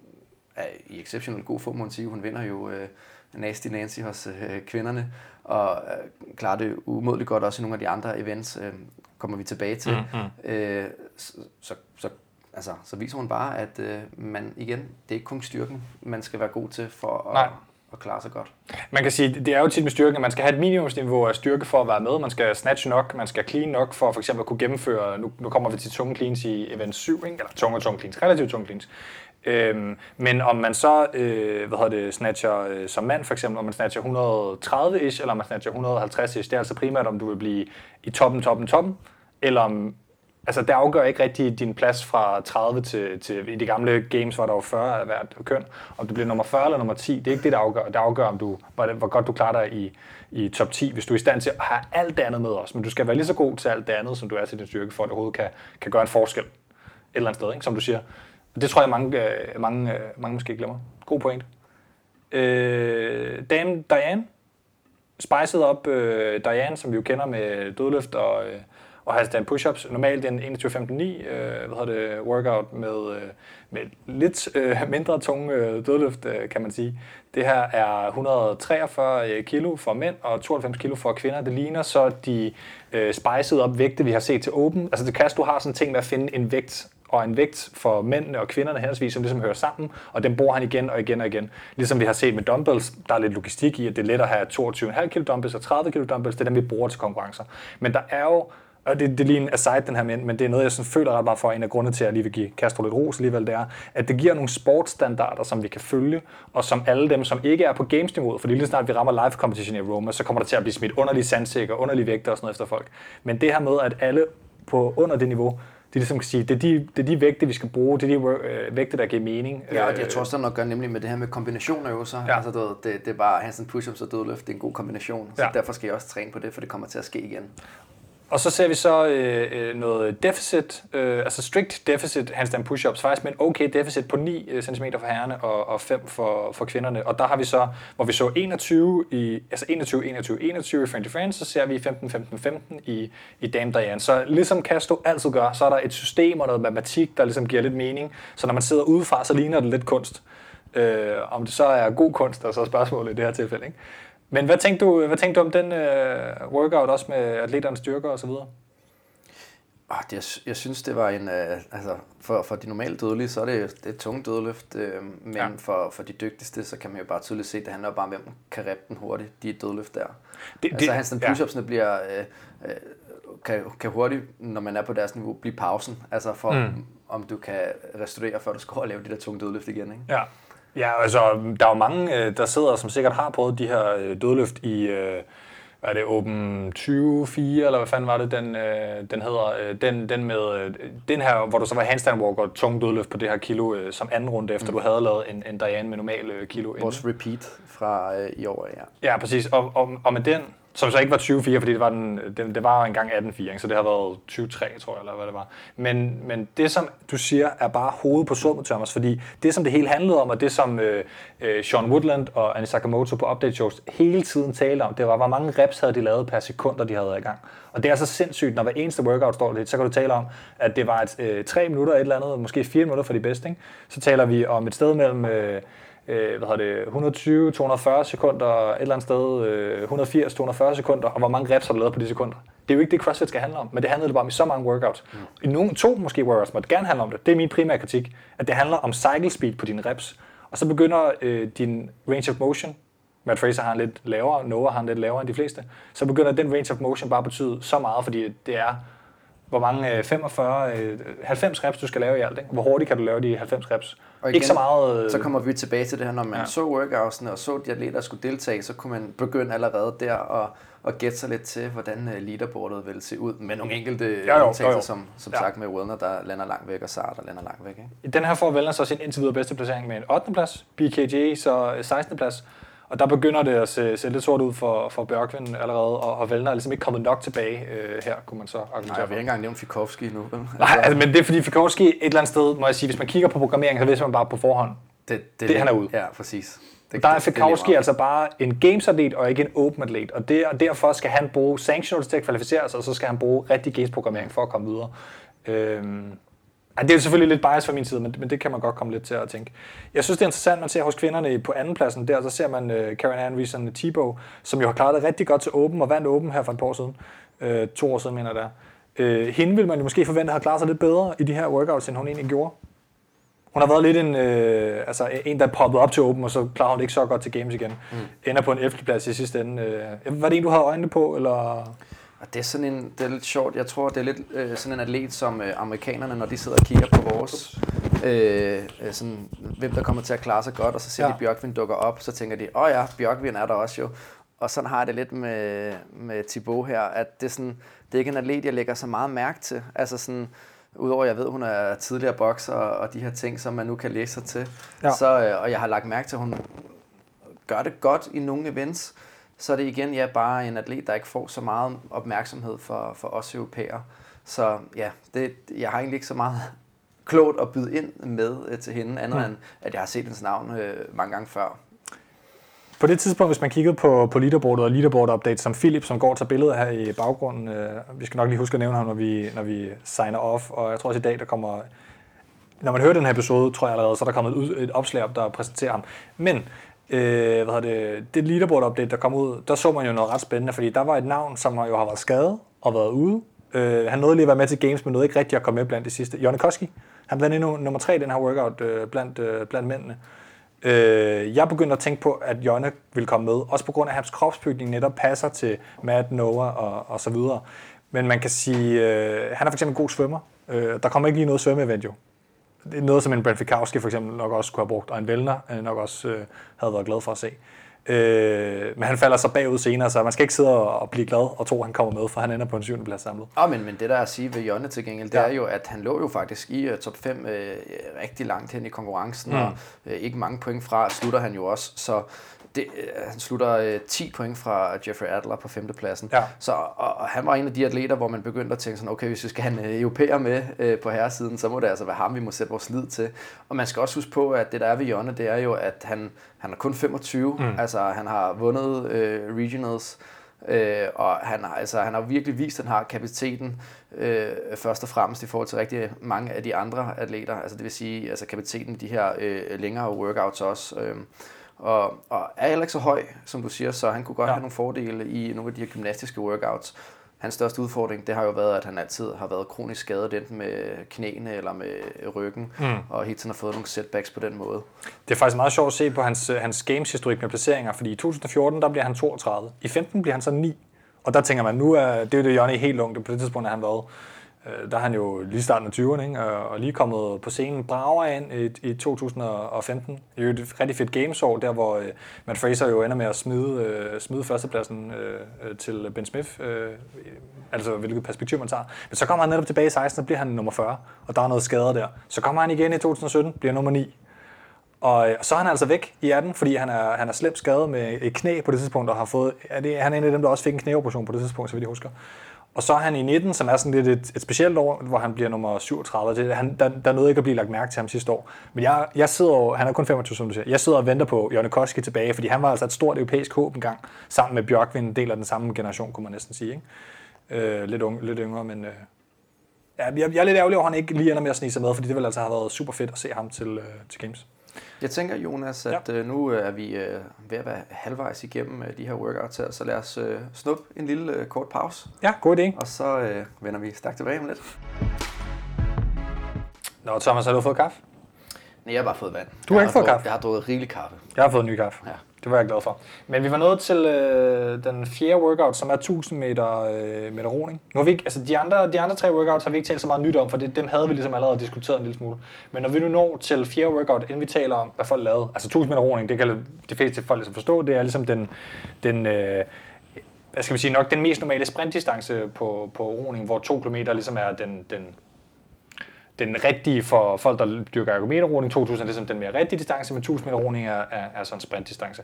er i exceptionelt god form, må man sige. Hun vinder jo øh, Nasty Nancy hos øh, kvinderne, og øh, klarer det umådeligt godt også i nogle af de andre events, øh, kommer vi tilbage til. Mm-hmm. Øh, så, så, så, altså, så viser hun bare, at øh, man igen, det er ikke kun styrken, man skal være god til for at, at klare sig godt. Man kan sige, det er jo tit med styrken, at man skal have et minimumsniveau af styrke for at være med. Man skal snatch nok, man skal clean nok for for eksempel at kunne gennemføre, nu, nu kommer vi til tunge cleans i event 7, ikke? eller tunge og tunge cleans, relativt tunge cleans. Øhm, men om man så, øh, hvad hedder det, snatcher øh, som mand for eksempel, om man snatcher 130-ish, eller om man snatcher 150-ish, det er altså primært, om du vil blive i toppen, toppen, toppen, eller om, altså det afgør ikke rigtig din plads fra 30 til, til i de gamle games, hvor der var 40 af hvert køn. Om du bliver nummer 40 eller nummer 10, det er ikke det, der afgør. Det afgør, om du, hvor, hvor godt du klarer dig i, i top 10, hvis du er i stand til at have alt det andet med os. Men du skal være lige så god til alt det andet, som du er til din styrke, for at det overhovedet kan, kan gøre en forskel et eller andet sted, ikke? som du siger. Det tror jeg, mange, øh, mange, øh, mange måske glemmer. God point. Øh, Dame Diane spicede op øh, Diane, som vi jo kender med dødløft og, øh, og handstand push-ups. Normalt en 21-15-9 øh, hvad hedder det, workout med, øh, med lidt øh, mindre tunge øh, dødløft, øh, kan man sige. Det her er 143 øh, kilo for mænd og 92 kilo for kvinder. Det ligner så de øh, spicede op vægte, vi har set til Open. Altså det kan, du har sådan en ting med at finde en vægt og en vægt for mændene og kvinderne henholdsvis, som ligesom hører sammen, og den bruger han igen og igen og igen. Ligesom vi har set med dumbbells, der er lidt logistik i, at det er let at have 22,5 kg dumbbells og 30 kg dumbbells, det er dem, vi bruger til konkurrencer. Men der er jo og det, det er lige en aside, den her, men, men det er noget, jeg sådan føler ret meget for, en af grundene til, at jeg lige vil give Castro lidt ros alligevel, det er, at det giver nogle sportsstandarder, som vi kan følge, og som alle dem, som ikke er på games-niveauet, fordi lige snart vi rammer live competition i Roma, så kommer der til at blive smidt underlige sandsækker, underlige vægter og sådan noget efter folk. Men det her med, at alle på under det niveau det er ligesom kan sige, det er, de, det er de vægte, vi skal bruge, det er de øh, vægte, der giver mening. Ja, og jeg tror også, der er noget at gøre nemlig med det her med kombinationer jo så. Ja. Altså, det, det, det er bare handstand push-ups og dødløft, det er en god kombination. Så ja. derfor skal jeg også træne på det, for det kommer til at ske igen. Og så ser vi så øh, øh, noget deficit, øh, altså strict deficit handstand push-ups, faktisk med en okay deficit på 9 øh, cm for herrene og, og 5 for, for kvinderne. Og der har vi så, hvor vi så 21 i, altså 21, 21, 21 i French Friends, så ser vi 15, 15, 15 i, i Dame Diane. Så ligesom Castro altid gør, så er der et system og noget matematik, der ligesom giver lidt mening. Så når man sidder udefra, så ligner det lidt kunst. Øh, om det så er god kunst, er så spørgsmålet i det her tilfælde. Ikke? Men hvad tænkte du, hvad tænkte du om den øh, workout også med atleternes styrker og så videre? Oh, det, jeg, synes, det var en... Øh, altså, for, for de normale dødelige, så er det, det er et tungt dødløft, øh, men ja. for, for de dygtigste, så kan man jo bare tydeligt se, at det handler bare om, hvem kan rep den hurtigt, de dødløft der. Det, altså, det, hans push-upsene ja. bliver... Øh, øh, kan, kan hurtigt, når man er på deres niveau, blive pausen. Altså for, mm. om du kan restaurere, før du skal og lave de der tunge dødløft igen. Ikke? Ja. Ja, altså, der er jo mange, øh, der sidder, som sikkert har prøvet de her øh, dødløft i, øh, hvad er det, Open 24, eller hvad fanden var det, den, den hedder, den, den med, den her, hvor du så var handstand walk og tung dødløft på det her kilo, som anden runde, efter mm. du havde lavet en, en Diane med normal kilo. Vores repeat fra øh, i år, ja. Ja, præcis, og, og, og med den, som så ikke var 20-4, fordi det var, den, det, det var engang 18-4, så det har været 20-3, tror jeg, eller hvad det var. Men, men det, som du siger, er bare hovedet på summet, Thomas, fordi det, som det hele handlede om, og det, som øh, øh, Sean Woodland og Annie Sakamoto på Update Shows hele tiden talte om, det var, hvor mange reps havde de lavet per sekund, de havde været i gang. Og det er så sindssygt, når hver eneste workout står lidt, så kan du tale om, at det var et, øh, 3 minutter et eller andet, måske 4 minutter for de bedste. Ikke? Så taler vi om et sted mellem... Øh, øh, hvad det, 120-240 sekunder, et eller andet sted, øh, 180-240 sekunder, og hvor mange reps har du lavet på de sekunder. Det er jo ikke det, CrossFit skal handle om, men det handler bare om i så mange workouts. Mm. I nogle, to måske workouts må det gerne handle om det. Det er min primære kritik, at det handler om cycle speed på dine reps. Og så begynder øh, din range of motion, Matt Fraser har en lidt lavere, Noah har en lidt lavere end de fleste, så begynder den range of motion bare at betyde så meget, fordi det er hvor mange 45, øh, 90 øh, reps du skal lave i alt. Ikke? Hvor hurtigt kan du lave de 90 reps? Og igen, ikke så meget... Øh... Så kommer vi tilbage til det her, når man ja. så workoutsene og så de atleter, der skulle deltage, så kunne man begynde allerede der at, at gætte sig lidt til, hvordan leaderboardet vil se ud med nogle enkelte ja, undtagelser, som, som ja. sagt med Wilner, der lander langt væk, og Sar, der lander langt væk. Ikke? Den her får Wellner så sin indtil videre bedste placering med en 8. plads, BKJ så 16. plads, og der begynder det at se, se lidt sort ud for, for Bjørkvind allerede, og, og Vellner er ligesom ikke kommet nok tilbage øh, her, kunne man så argumentere Nej, jeg vil ikke engang nævne Fikowski nu. Vel? Nej, altså, men det er fordi Fikowski et eller andet sted, må jeg sige, hvis man kigger på programmering, så vidste man bare på forhånd, det, det, det han er ude. Ja, præcis. Det, der er Fikowski altså bare en games-atlet og ikke en open atlet, og, det, og derfor skal han bruge sanctionals til at kvalificere sig, og så skal han bruge rigtig games-programmering for at komme videre. Øhm, Ej, det er jo selvfølgelig lidt bias fra min side, men, men det kan man godt komme lidt til at tænke. Jeg synes, det er interessant, man ser hos kvinderne på andenpladsen der, så ser man uh, Karen Andrews og Thibaut, som jo har klaret det rigtig godt til Open og vandt Open her for et par år siden. Uh, to år siden, mener jeg der. Uh, hende vil man jo måske forvente at have klaret sig lidt bedre i de her workouts, end hun egentlig gjorde. Hun har været lidt en, øh, altså en, der poppet op til Open, og så klarer hun det ikke så godt til Games igen. Mm. Ender på en 11. plads i sidste ende. Øh, var det en, du havde øjnene på, eller... Og det er sådan en, det er lidt sjovt. Jeg tror, det er lidt øh, sådan en atlet, som øh, amerikanerne, når de sidder og kigger på vores, øh, øh, sådan, hvem der kommer til at klare sig godt, og så ser ja. de Bjørkvind dukker op, så tænker de, åh oh ja, Bjørkvind er der også jo. Og sådan har jeg det lidt med, med Thibaut her, at det er, sådan, det er ikke en atlet, jeg lægger så meget mærke til. Altså sådan, Udover jeg ved, at hun er tidligere bokser og de her ting, som man nu kan læse sig til. Ja. Så, øh, og jeg har lagt mærke til, at hun gør det godt i nogle events så er det igen ja, bare en atlet, der ikke får så meget opmærksomhed for, for os europæere. Så ja, det, jeg har egentlig ikke så meget klogt at byde ind med øh, til hende, andet mm. end at jeg har set hendes navn øh, mange gange før. På det tidspunkt, hvis man kiggede på, på leaderboardet og leaderboard-update, som Philip, som går tager billeder her i baggrunden, øh, vi skal nok lige huske at nævne ham, når vi, når vi signer off, og jeg tror også i dag, der kommer, når man hører den her episode, tror jeg allerede, så er der kommet et, et opslag op, der præsenterer ham. Men øh, hvad det, det leaderboard-update, der kom ud, der så man jo noget ret spændende, fordi der var et navn, som jo har været skadet og været ude. Øh, han nåede lige at være med til games, men nåede ikke rigtig at komme med blandt de sidste. Jonne Koski, han blev endnu nummer tre i den her workout øh, blandt, øh, blandt mændene. Øh, jeg begyndte at tænke på, at Jonne ville komme med, også på grund af, at hans kropsbygning netop passer til Matt, Noah og, og så videre. Men man kan sige, øh, han er for eksempel god svømmer. Øh, der kommer ikke lige noget svømmeevent jo det er noget, som en Brent Fikowski for eksempel nok også kunne have brugt, og en Vellner nok også øh, havde været glad for at se. Øh, men han falder så bagud senere, så man skal ikke sidde og, blive glad og tro, at han kommer med, for han ender på en syvende plads samlet. Ja, men, men det der er at sige ved Jonne til gengæld, det ja. er jo, at han lå jo faktisk i uh, top 5 uh, øh, rigtig langt hen i konkurrencen, mm. og uh, ikke mange point fra slutter han jo også. Så det, øh, han slutter øh, 10 point fra Jeffrey Adler på femtepladsen. Ja. Så, og, og han var en af de atleter, hvor man begyndte at tænke sådan, okay, hvis vi skal have en øh, europæer med øh, på herresiden, så må det altså være ham, vi må sætte vores lid til. Og man skal også huske på, at det der er ved Jonne, det er jo, at han, han er kun 25. Mm. Altså, han har vundet øh, regionals, Øh, og han, altså, han har virkelig vist, at han har kapaciteten øh, først og fremmest i forhold til rigtig mange af de andre atleter. Altså det vil sige, altså kapaciteten i de her øh, længere workouts også. Øh, og, og er heller ikke så høj, som du siger, så han kunne godt ja. have nogle fordele i nogle af de her gymnastiske workouts. Hans største udfordring, det har jo været, at han altid har været kronisk skadet, enten med knæene eller med ryggen, mm. og hele tiden har fået nogle setbacks på den måde. Det er faktisk meget sjovt at se på hans, hans games-historik med placeringer, fordi i 2014, der bliver han 32. I 15 bliver han så 9. Og der tænker man, nu er det er jo det, Johnny helt ung, på det tidspunkt er han været Øh, Øh, der er han jo lige starten af 20'erne, ikke? og lige kommet på scenen brager ind i, i 2015. Det er jo et rigtig fedt gamesår, der hvor uh, Matt Fraser jo ender med at smide, uh, smide førstepladsen uh, til Ben Smith, uh, altså hvilket perspektiv man tager. Men så kommer han netop tilbage i 16, og bliver han nummer 40, og der er noget skader der. Så kommer han igen i 2017, bliver nummer 9. Og så er han altså væk i 18, fordi han er, han er slemt skadet med et knæ på det tidspunkt, og har fået, er det, han er en af dem, der også fik en knæoperation på det tidspunkt, så vidt jeg husker. Og så er han i 19, som er sådan lidt et, et specielt år, hvor han bliver nummer 37. Det, han, der, der nåede ikke at blive lagt mærke til ham sidste år. Men jeg, jeg sidder jo, han er kun 25, som du siger. Jeg sidder og venter på Jørgen Koski tilbage, fordi han var altså et stort europæisk håb engang, sammen med Bjørkvind, en del af den samme generation, kunne man næsten sige. Ikke? Øh, lidt, unge, lidt yngre, men øh, ja, jeg, jeg er lidt ærgerlig over, at han ikke lige ender med at snige sig med, fordi det ville altså have været super fedt at se ham til, øh, til Games. Jeg tænker, Jonas, at ja. øh, nu øh, er vi øh, ved at være halvvejs igennem de her workouts her, så lad os snuppe en lille kort pause. Ja, god idé. Og så vender vi stærkt tilbage om lidt. Nå, Thomas, har du fået kaffe? Nej, jeg har bare fået vand. Du har ikke fået kaffe? Jeg har drukket rigelig kaffe. Jeg har fået ny kaffe. Ja. Det var jeg glad for. Men vi var nået til øh, den fjerde workout, som er 1000 meter, øh, meter roning. Nu har vi ikke, altså de andre, de andre tre workouts har vi ikke talt så meget nyt om, for det, dem havde vi ligesom allerede diskuteret en lille smule. Men når vi nu når til fjerde workout, inden vi taler om, hvad folk lavede, altså 1000 meter roning, det kan de fleste folk ligesom forstå, det er ligesom den, den øh, hvad skal vi sige, nok den mest normale sprintdistance på, på roning, hvor 2 km ligesom er den, den den rigtige for folk, der dyrker ergometerroning. 2000 er ligesom den mere rigtige distance, men 1000 meter roning er, er, er sådan en sprintdistance.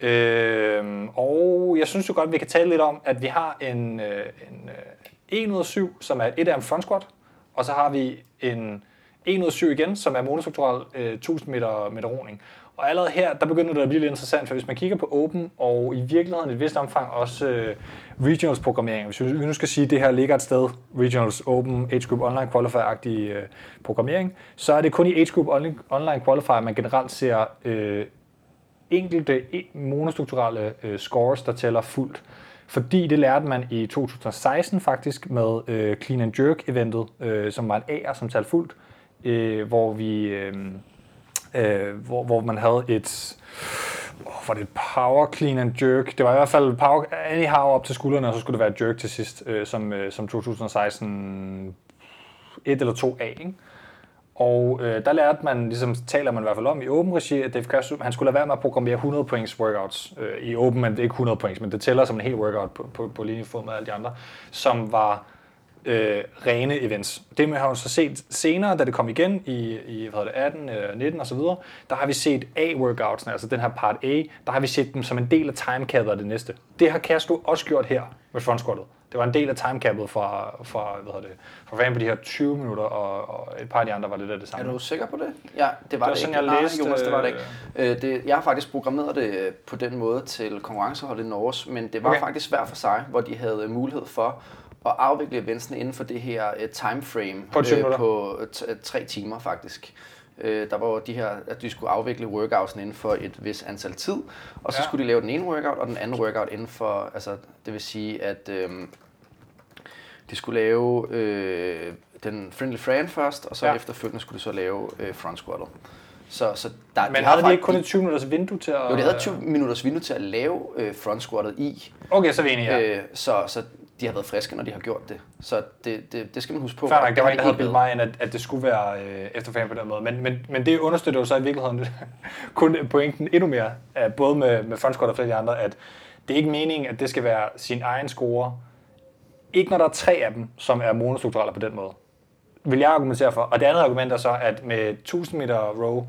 Øhm, og jeg synes jo godt, at vi kan tale lidt om, at vi har en, øh, en øh, 1 ud af 7, som er et arm front squat, og så har vi en 107 igen, som er monostruktural øh, 1000 meter, meter roning. Og allerede her, der begynder det at blive lidt interessant, for hvis man kigger på Open, og i virkeligheden i et vist omfang også øh, Regionals programmering, hvis vi nu skal sige, at det her ligger et sted, Regionals Open Age Group Online Qualifier-agtig øh, programmering, så er det kun i Age Group Online Qualifier, man generelt ser øh, enkelte e-, monostrukturelle øh, scores, der tæller fuldt. Fordi det lærte man i 2016 faktisk med øh, Clean and Jerk eventet, øh, som var en A'er, som talte fuldt, øh, hvor vi øh, øh, hvor, hvor man havde et oh, var det et power clean and jerk. Det var i hvert fald power, anyhow op til skuldrene, og så skulle det være et jerk til sidst, øh, som, øh, som 2016 et eller to A. Ikke? Og øh, der lærte man, ligesom taler man i hvert fald om i åben regi, at Dave Kassum, han skulle lade være med at programmere 100 points workouts. Øh, I åben, men det er ikke 100 points, men det tæller som en hel workout på, på, på linje med alle de andre, som var øh, rene events. Det har vi så set senere, da det kom igen i, i hvad det, 18, øh, 19 osv., der har vi set A-workoutsene, altså den her part A, der har vi set dem som en del af timecappet af det næste. Det har Castro også gjort her med frontsquattet. Det var en del af timecappet fra, fra, hvad hedder det, fra fan på de her 20 minutter, og, og et par af de andre var det der det samme. Er du sikker på det? Ja, det var det, var det sådan, ikke. jeg læste. Nej, Jonas, det var det ikke. Øh, det, jeg har faktisk programmeret det på den måde til konkurrenceholdet i Norge, men det var okay. faktisk hver for sig, hvor de havde mulighed for at afvikle eventsene inden for det her uh, timeframe på, uh, på uh, tre timer faktisk. Uh, der var de her, at de skulle afvikle workoutsen inden for et vis antal tid, og så ja. skulle de lave den ene workout og den anden workout inden for, altså det vil sige, at uh, de skulle lave uh, den Friendly Fran først, og så ja. efterfølgende skulle de så lave uh, front squattet. Så, så der, Men de havde de ikke kun et 20 minutters vindue til at... Jo, de havde 20 minutters vindue til at lave uh, front squattet i. Okay, så er vi enige, ja. Uh, så, så de har været friske, når de har gjort det. Så det, det, det skal man huske på. Færdig, der var en, der havde mig ind, at, at det skulle være øh, efterfølgende på den måde. Men, men, men det understøtter jo så i virkeligheden kun pointen endnu mere, at både med, med Frontsquad og flere af de andre, at det er ikke meningen, at det skal være sin egen score. Ikke når der er tre af dem, som er monostrukturelle på den måde. Vil jeg argumentere for. Og det andet argument er så, at med 1000 meter row,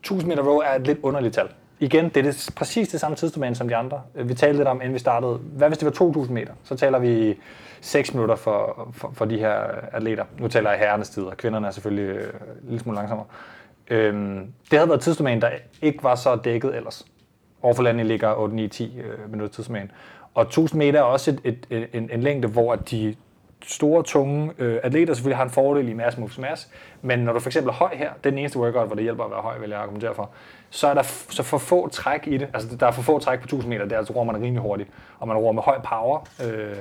1000 meter row er et lidt underligt tal igen, det er det, præcis det samme tidsdomæne som de andre. Vi talte lidt om, inden vi startede. Hvad hvis det var 2.000 meter? Så taler vi 6 minutter for, for, for de her atleter. Nu taler jeg herrenes tid, og kvinderne er selvfølgelig øh, lidt smule langsommere. Øhm, det havde været tidsdomæne, der ikke var så dækket ellers. Overforlandet ligger 8, 9, 10 øh, minutter tidsdomæne. Og 1000 meter er også et, et, et, en, en længde, hvor de store, tunge øh, atleter selvfølgelig har en fordel i mass moves mass, men når du for eksempel er høj her, det er den eneste workout, hvor det hjælper at være høj, vil jeg argumentere for, så er der så for få træk i det. Altså der er for få træk på 1000 meter, der altså roer man rimelig hurtigt, og man roer med høj power. Øh,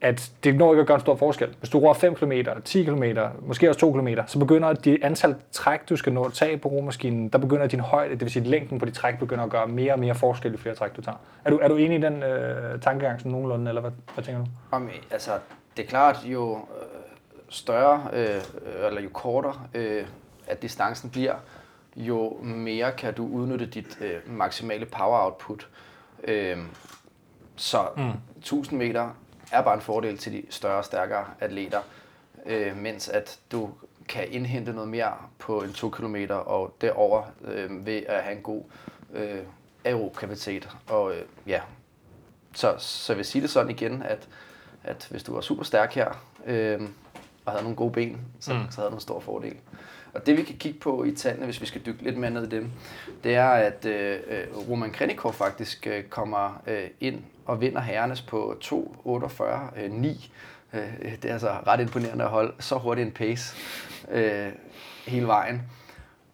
at det når ikke at gøre en stor forskel. Hvis du roer 5 km, 10 km, måske også 2 km, så begynder det antal træk, du skal nå at tage på romaskinen, der begynder din højde, det vil sige længden på de træk, begynder at gøre mere og mere forskel, jo flere træk du tager. Er du, er du enig i den øh, tankegang som nogenlunde, eller hvad, hvad tænker du? Jamen, altså, det er klart, jo øh, større, øh, eller jo kortere, øh, at distancen bliver, jo mere kan du udnytte dit øh, maksimale power output. Øh, så mm. 1000 meter er bare en fordel til de større og stærkere atleter, øh, mens at du kan indhente noget mere på en 2 km og derover øh, ved at have en god øh, aerob Og øh, ja, så, så jeg vil sige det sådan igen, at, at hvis du var super stærk her, øh, og havde nogle gode ben, så, mm. så havde du en stor fordel. Og det vi kan kigge på i tallene, hvis vi skal dykke lidt mere ned i dem, det er, at øh, øh Roman Krenikov faktisk øh, kommer øh, ind og vinder herrenes på 2.48.9. Øh, 9. øh, det er altså ret imponerende at holde så hurtigt en pace øh, hele vejen.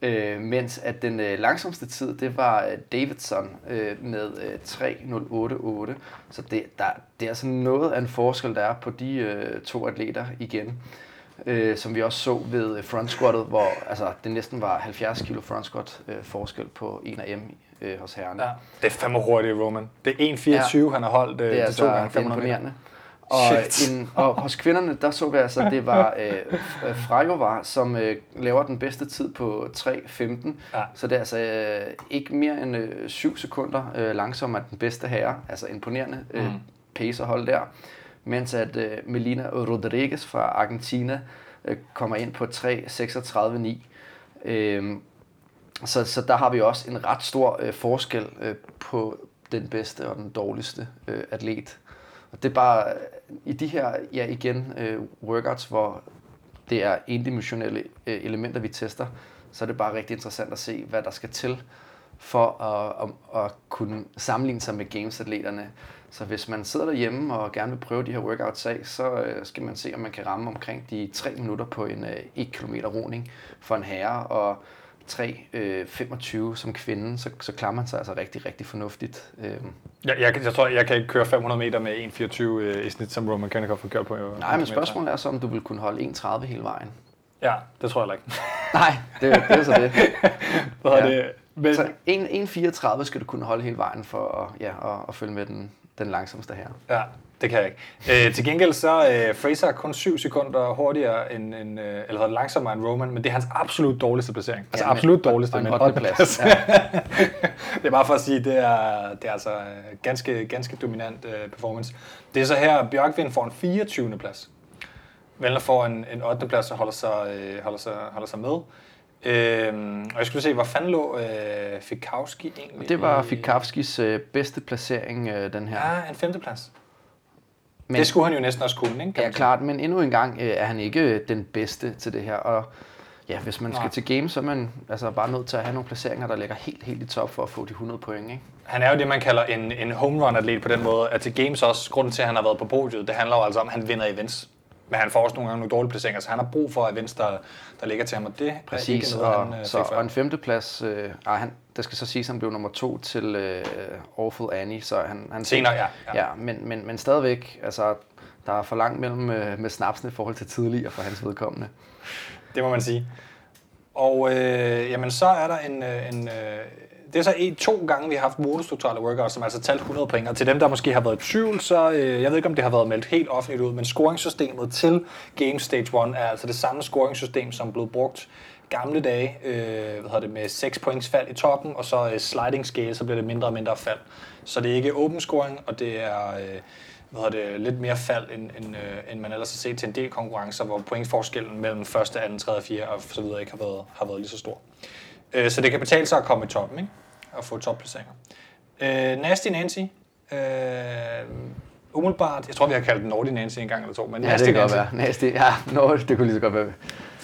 Øh, mens at den øh, langsomste tid, det var øh, Davidson øh, med øh, 3.08.8. Så det, der, det er sådan noget af en forskel, der er på de øh, to atleter igen øh, som vi også så ved front squattet, hvor altså, det næsten var 70 kilo front squat øh, forskel på 1 af M øh, hos herrerne. Ja. Det er fandme hurtigt, Roman. Det er 1,24, ja. han har holdt øh, det er de altså, to gange 500 meter. Og, en, og hos kvinderne, der så vi altså, at det var øh, Frajova, som øh, laver den bedste tid på 3.15. Ja. Så det er altså øh, ikke mere end øh, 7 sekunder øh, langsommere den bedste herre. Altså imponerende øh, mm. pace at holde der mens at øh, Melina Rodriguez fra Argentina øh, kommer ind på 3.36.9. Øh, så, så der har vi også en ret stor øh, forskel øh, på den bedste og den dårligste øh, atlet. Og det er bare øh, i de her, ja igen, øh, workouts, hvor det er endimensionelle øh, elementer, vi tester, så er det bare rigtig interessant at se, hvad der skal til for at, at, at kunne sammenligne sig med gamesatleterne. Så hvis man sidder derhjemme og gerne vil prøve de her workouts af, så øh, skal man se, om man kan ramme omkring de 3 minutter på en øh, 1 km roning for en herre, og 3.25 øh, som kvinde, så, så klarer man sig altså rigtig, rigtig fornuftigt. Øh. Jeg, jeg, jeg tror, jeg kan ikke køre 500 meter med 1.24 øh, i snit, som Roman Kennedy får kørt på. Jo, Nej, men spørgsmålet er så, om du vil kunne holde 1.30 hele vejen. Ja, det tror jeg ikke. Nej, det, det er så det. Hvad ja. det? Men... Så 1.34 skal du kunne holde hele vejen for at, ja, at, at følge med den, den langsomste her. Ja, det kan jeg ikke. Øh, til gengæld så øh, Fraser kun 7 sekunder hurtigere end, end øh, eller langsommere end Roman, men det er hans absolut dårligste placering. Altså ja, absolut dårligste, men 8. plads. Ja. det er bare for at sige, det er, det er altså øh, ganske, ganske dominant øh, performance. Det er så her, Bjørkvind får en 24. plads. Vellner får en, en 8. plads og holder sig, øh, holder sig, holder sig med. Øhm, og jeg skulle se, hvor fanden lå øh, Fikowski egentlig? Det var Fikowskis øh, bedste placering, øh, den her. Ja, en femteplads. Men, det skulle han jo næsten også kunne, ikke? Ja, klart, men endnu en gang øh, er han ikke øh, den bedste til det her. Og ja, hvis man skal Nej. til game, så er man altså bare nødt til at have nogle placeringer, der ligger helt, helt i top for at få de 100 point, ikke? Han er jo det, man kalder en, en home run atlet på den måde, at til games også, grunden til, at han har været på podiet, det handler jo altså om, at han vinder events. Men han får også nogle gange nogle dårlige placeringer, så han har brug for events, der, der ligger til ham, og det Præcis, er ikke noget, og, han, øh, så, og en femteplads, øh, han, det skal så sige, at han blev nummer to til øh, Awful Annie, så han, han Senere, ja. ja. ja men, men, men stadigvæk, altså, der er for langt mellem øh, med snapsene i forhold til tidligere for hans vedkommende. Det må man sige. Og øh, jamen, så er der en, øh, en, øh, det er så en, to gange, vi har haft monostrukturelle workouts, som altså talt 100 point. Og til dem, der måske har været i tvivl, så øh, jeg ved ikke, om det har været meldt helt offentligt ud, men scoringssystemet til Game Stage 1 er altså det samme scoringssystem, som blev brugt gamle dage, øh, hvad hedder det, med 6 points fald i toppen, og så øh, sliding scale, så bliver det mindre og mindre fald. Så det er ikke open scoring, og det er øh, hvad hedder det, lidt mere fald, end, end, øh, end man ellers har set til en del konkurrencer, hvor pointforskellen mellem første, anden, tredje, fjerde og så videre ikke har været, har været lige så stor. Øh, så det kan betale sig at komme i toppen, ikke? og få topplaceringer. Øh, Nasty Nancy. Øh, umiddelbart, jeg tror, vi har kaldt den Naughty Nancy en gang eller to, men ja, Nasty det kan Nancy. godt være. Nasty, ja, no, det kunne lige så godt være.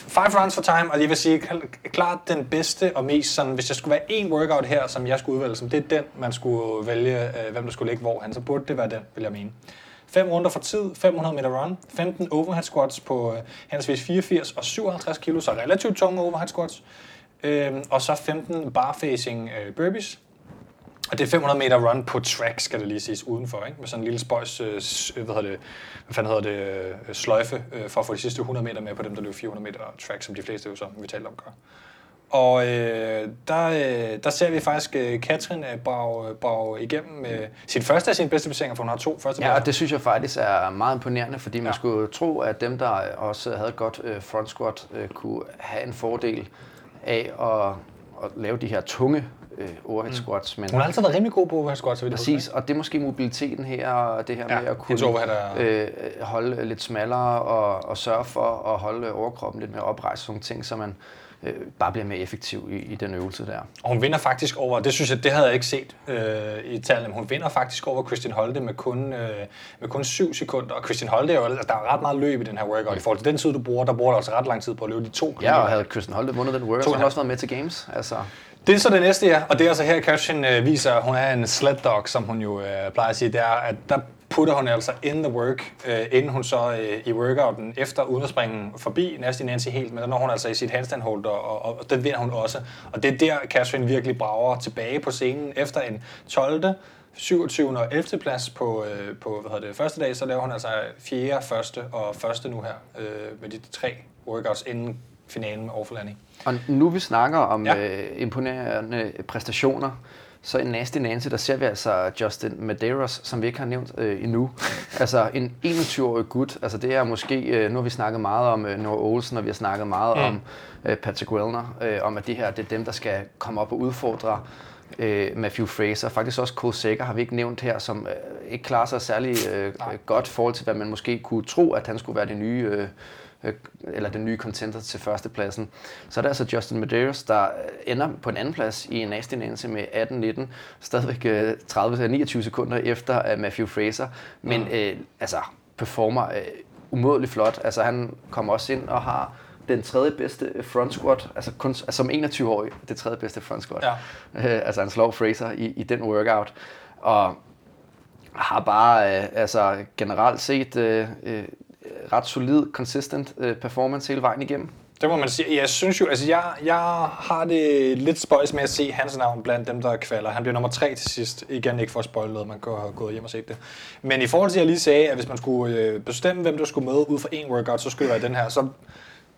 Five runs for time, og lige vil sige, klart den bedste og mest sådan, hvis jeg skulle være en workout her, som jeg skulle udvælge, som det er den, man skulle vælge, øh, hvem der skulle ligge hvor han, så burde det være den, vil jeg mene. 5 runder for tid, 500 meter run, 15 overhead squats på øh, henholdsvis 84 og 57 kilo, så relativt tunge overhead squats. Øh, og så 15 barfacing øh, burpees. Og det er 500 meter run på track, skal det lige siges, udenfor, ikke? med sådan en lille spøjs, øh, hvad hedder det, hvad fanden hedder det, øh, sløjfe, øh, for at få de sidste 100 meter med på dem, der løber 400 meter track, som de fleste jo så, vi taler om, gør. Og øh, der, øh, der ser vi faktisk øh, Katrin øh, brage, brage igennem øh, sin første af sine bedste placeringer, for hun har to første Ja, og det synes jeg faktisk er meget imponerende, fordi man ja. skulle tro, at dem, der også havde godt øh, front squat, øh, kunne have en fordel af at, at lave de her tunge øh, overhead mm. squats. Men, Hun har altid været rimelig god på overhead squats. Præcis, og det er måske mobiliteten her, og det her ja, med at kunne øh, holde lidt smallere og, og sørge for at holde overkroppen lidt mere oprejst, sådan ting, så man øh, bare bliver mere effektiv i, i den øvelse der. Og hun vinder faktisk over, det synes jeg, det havde jeg ikke set øh, i tallene, men hun vinder faktisk over Christian Holte med kun, øh, med kun 7 sekunder. Og Christian Holte, er jo, altså, der er ret meget løb i den her workout. I forhold til den tid, du bruger, der bruger du altså ret lang tid på at løbe de to kilometer. Ja, og havde Christian Holte vundet den workout, så har han også været med til Games. Altså. Det er så det næste, ja. Og det er altså her, Christian øh, viser, at hun er en sled dog, som hun jo øh, plejer at sige. Det er, at der putter hun altså in the work, øh, inden hun så øh, i workouten, efter uden at springe forbi Nasty Nancy helt, men der når hun altså i sit handstand hold, og, og, og den vinder hun også. Og det er der, Catherine virkelig brager tilbage på scenen efter en 12. 27. og 11. plads på, øh, på hvad hedder det, første dag, så laver hun altså 4., første og første nu her, øh, med de tre workouts inden finalen med Annie. Og nu vi snakker om ja. øh, imponerende præstationer, så i Nasty Nancy, der ser vi altså Justin Medeiros, som vi ikke har nævnt øh, endnu. altså en 21-årig gut. Altså det er måske, øh, nu har vi snakket meget om øh, Noah Olsen, og vi har snakket meget mm. om øh, Patrick Wellner, øh, om at det her det er dem, der skal komme op og udfordre øh, Matthew Fraser. Faktisk også Cole Sager har vi ikke nævnt her, som øh, ikke klarer sig særlig øh, godt i forhold til, hvad man måske kunne tro, at han skulle være det nye Øh, eller den nye contender til førstepladsen. Så er det altså Justin Medeiros, der ender på en anden plads i en Nancy med 18-19, stadigvæk 30-29 øh, sekunder efter Matthew Fraser, men mm. øh, altså performer øh, umådeligt flot. Altså han kommer også ind og har den tredje bedste front squat, altså kun altså som 21-årig, det tredje bedste front squat. Ja. Øh, altså han slår Fraser i, i den workout. Og har bare øh, altså generelt set øh, øh, ret solid, consistent øh, performance hele vejen igennem. Det må man sige. Jeg synes jo, altså jeg, jeg har det lidt spøjs med at se hans navn blandt dem, der kvaler. Han bliver nummer tre til sidst. Igen ikke for at spoil noget, man kan have gået hjem og set det. Men i forhold til, at jeg lige sagde, at hvis man skulle øh, bestemme, hvem der skulle med ud for en workout, så skulle det være den her. Så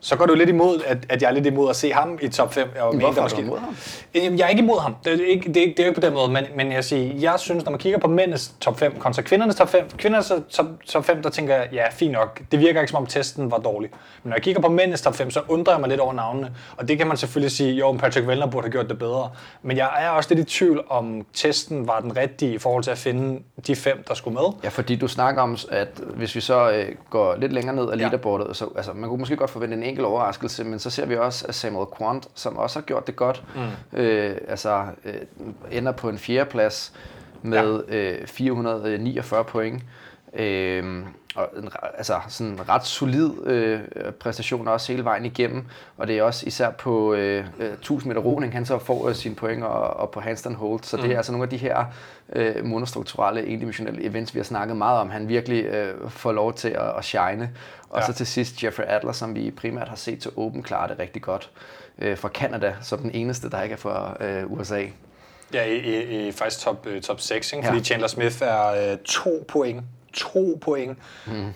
så går du lidt imod, at, at jeg er lidt imod at se ham i top 5. Jeg Hvorfor er du imod ham? Jeg er ikke imod ham. Det er ikke, det er, det er ikke på den måde, men, men jeg, siger, jeg synes, når man kigger på mændenes top 5 kontra kvindernes top 5, kvindernes top, top 5, der tænker jeg, ja, fint nok. Det virker ikke som om testen var dårlig. Men når jeg kigger på mændenes top 5, så undrer jeg mig lidt over navnene. Og det kan man selvfølgelig sige, jo, Patrick Vellner burde have gjort det bedre. Men jeg er også lidt i tvivl om testen var den rigtige i forhold til at finde de fem, der skulle med. Ja, fordi du snakker om, at hvis vi så øh, går lidt længere ned af leaderboardet, ja. så altså, man kunne måske godt forvente en enkelt overraskelse, men så ser vi også at Samuel Quant, som også har gjort det godt, mm. øh, altså øh, ender på en fjerdeplads med ja. øh, 449 point. Øh, og en, altså sådan en ret solid øh, præstation også hele vejen igennem, og det er også især på øh, 1000 meter roning, han så får øh, sine point og, og på handstand hold, så mm. det er altså nogle af de her øh, monostrukturelle, endimensionelle events, vi har snakket meget om, han virkelig øh, får lov til at, at shine. Og ja. så til sidst Jeffrey Adler, som vi primært har set til Open klare det rigtig godt øh, fra Canada, som den eneste, der ikke er fra øh, USA. Ja, i, i, i faktisk top, uh, top 6, ikke? fordi ja. Chandler Smith er uh, to point. To point. Mm.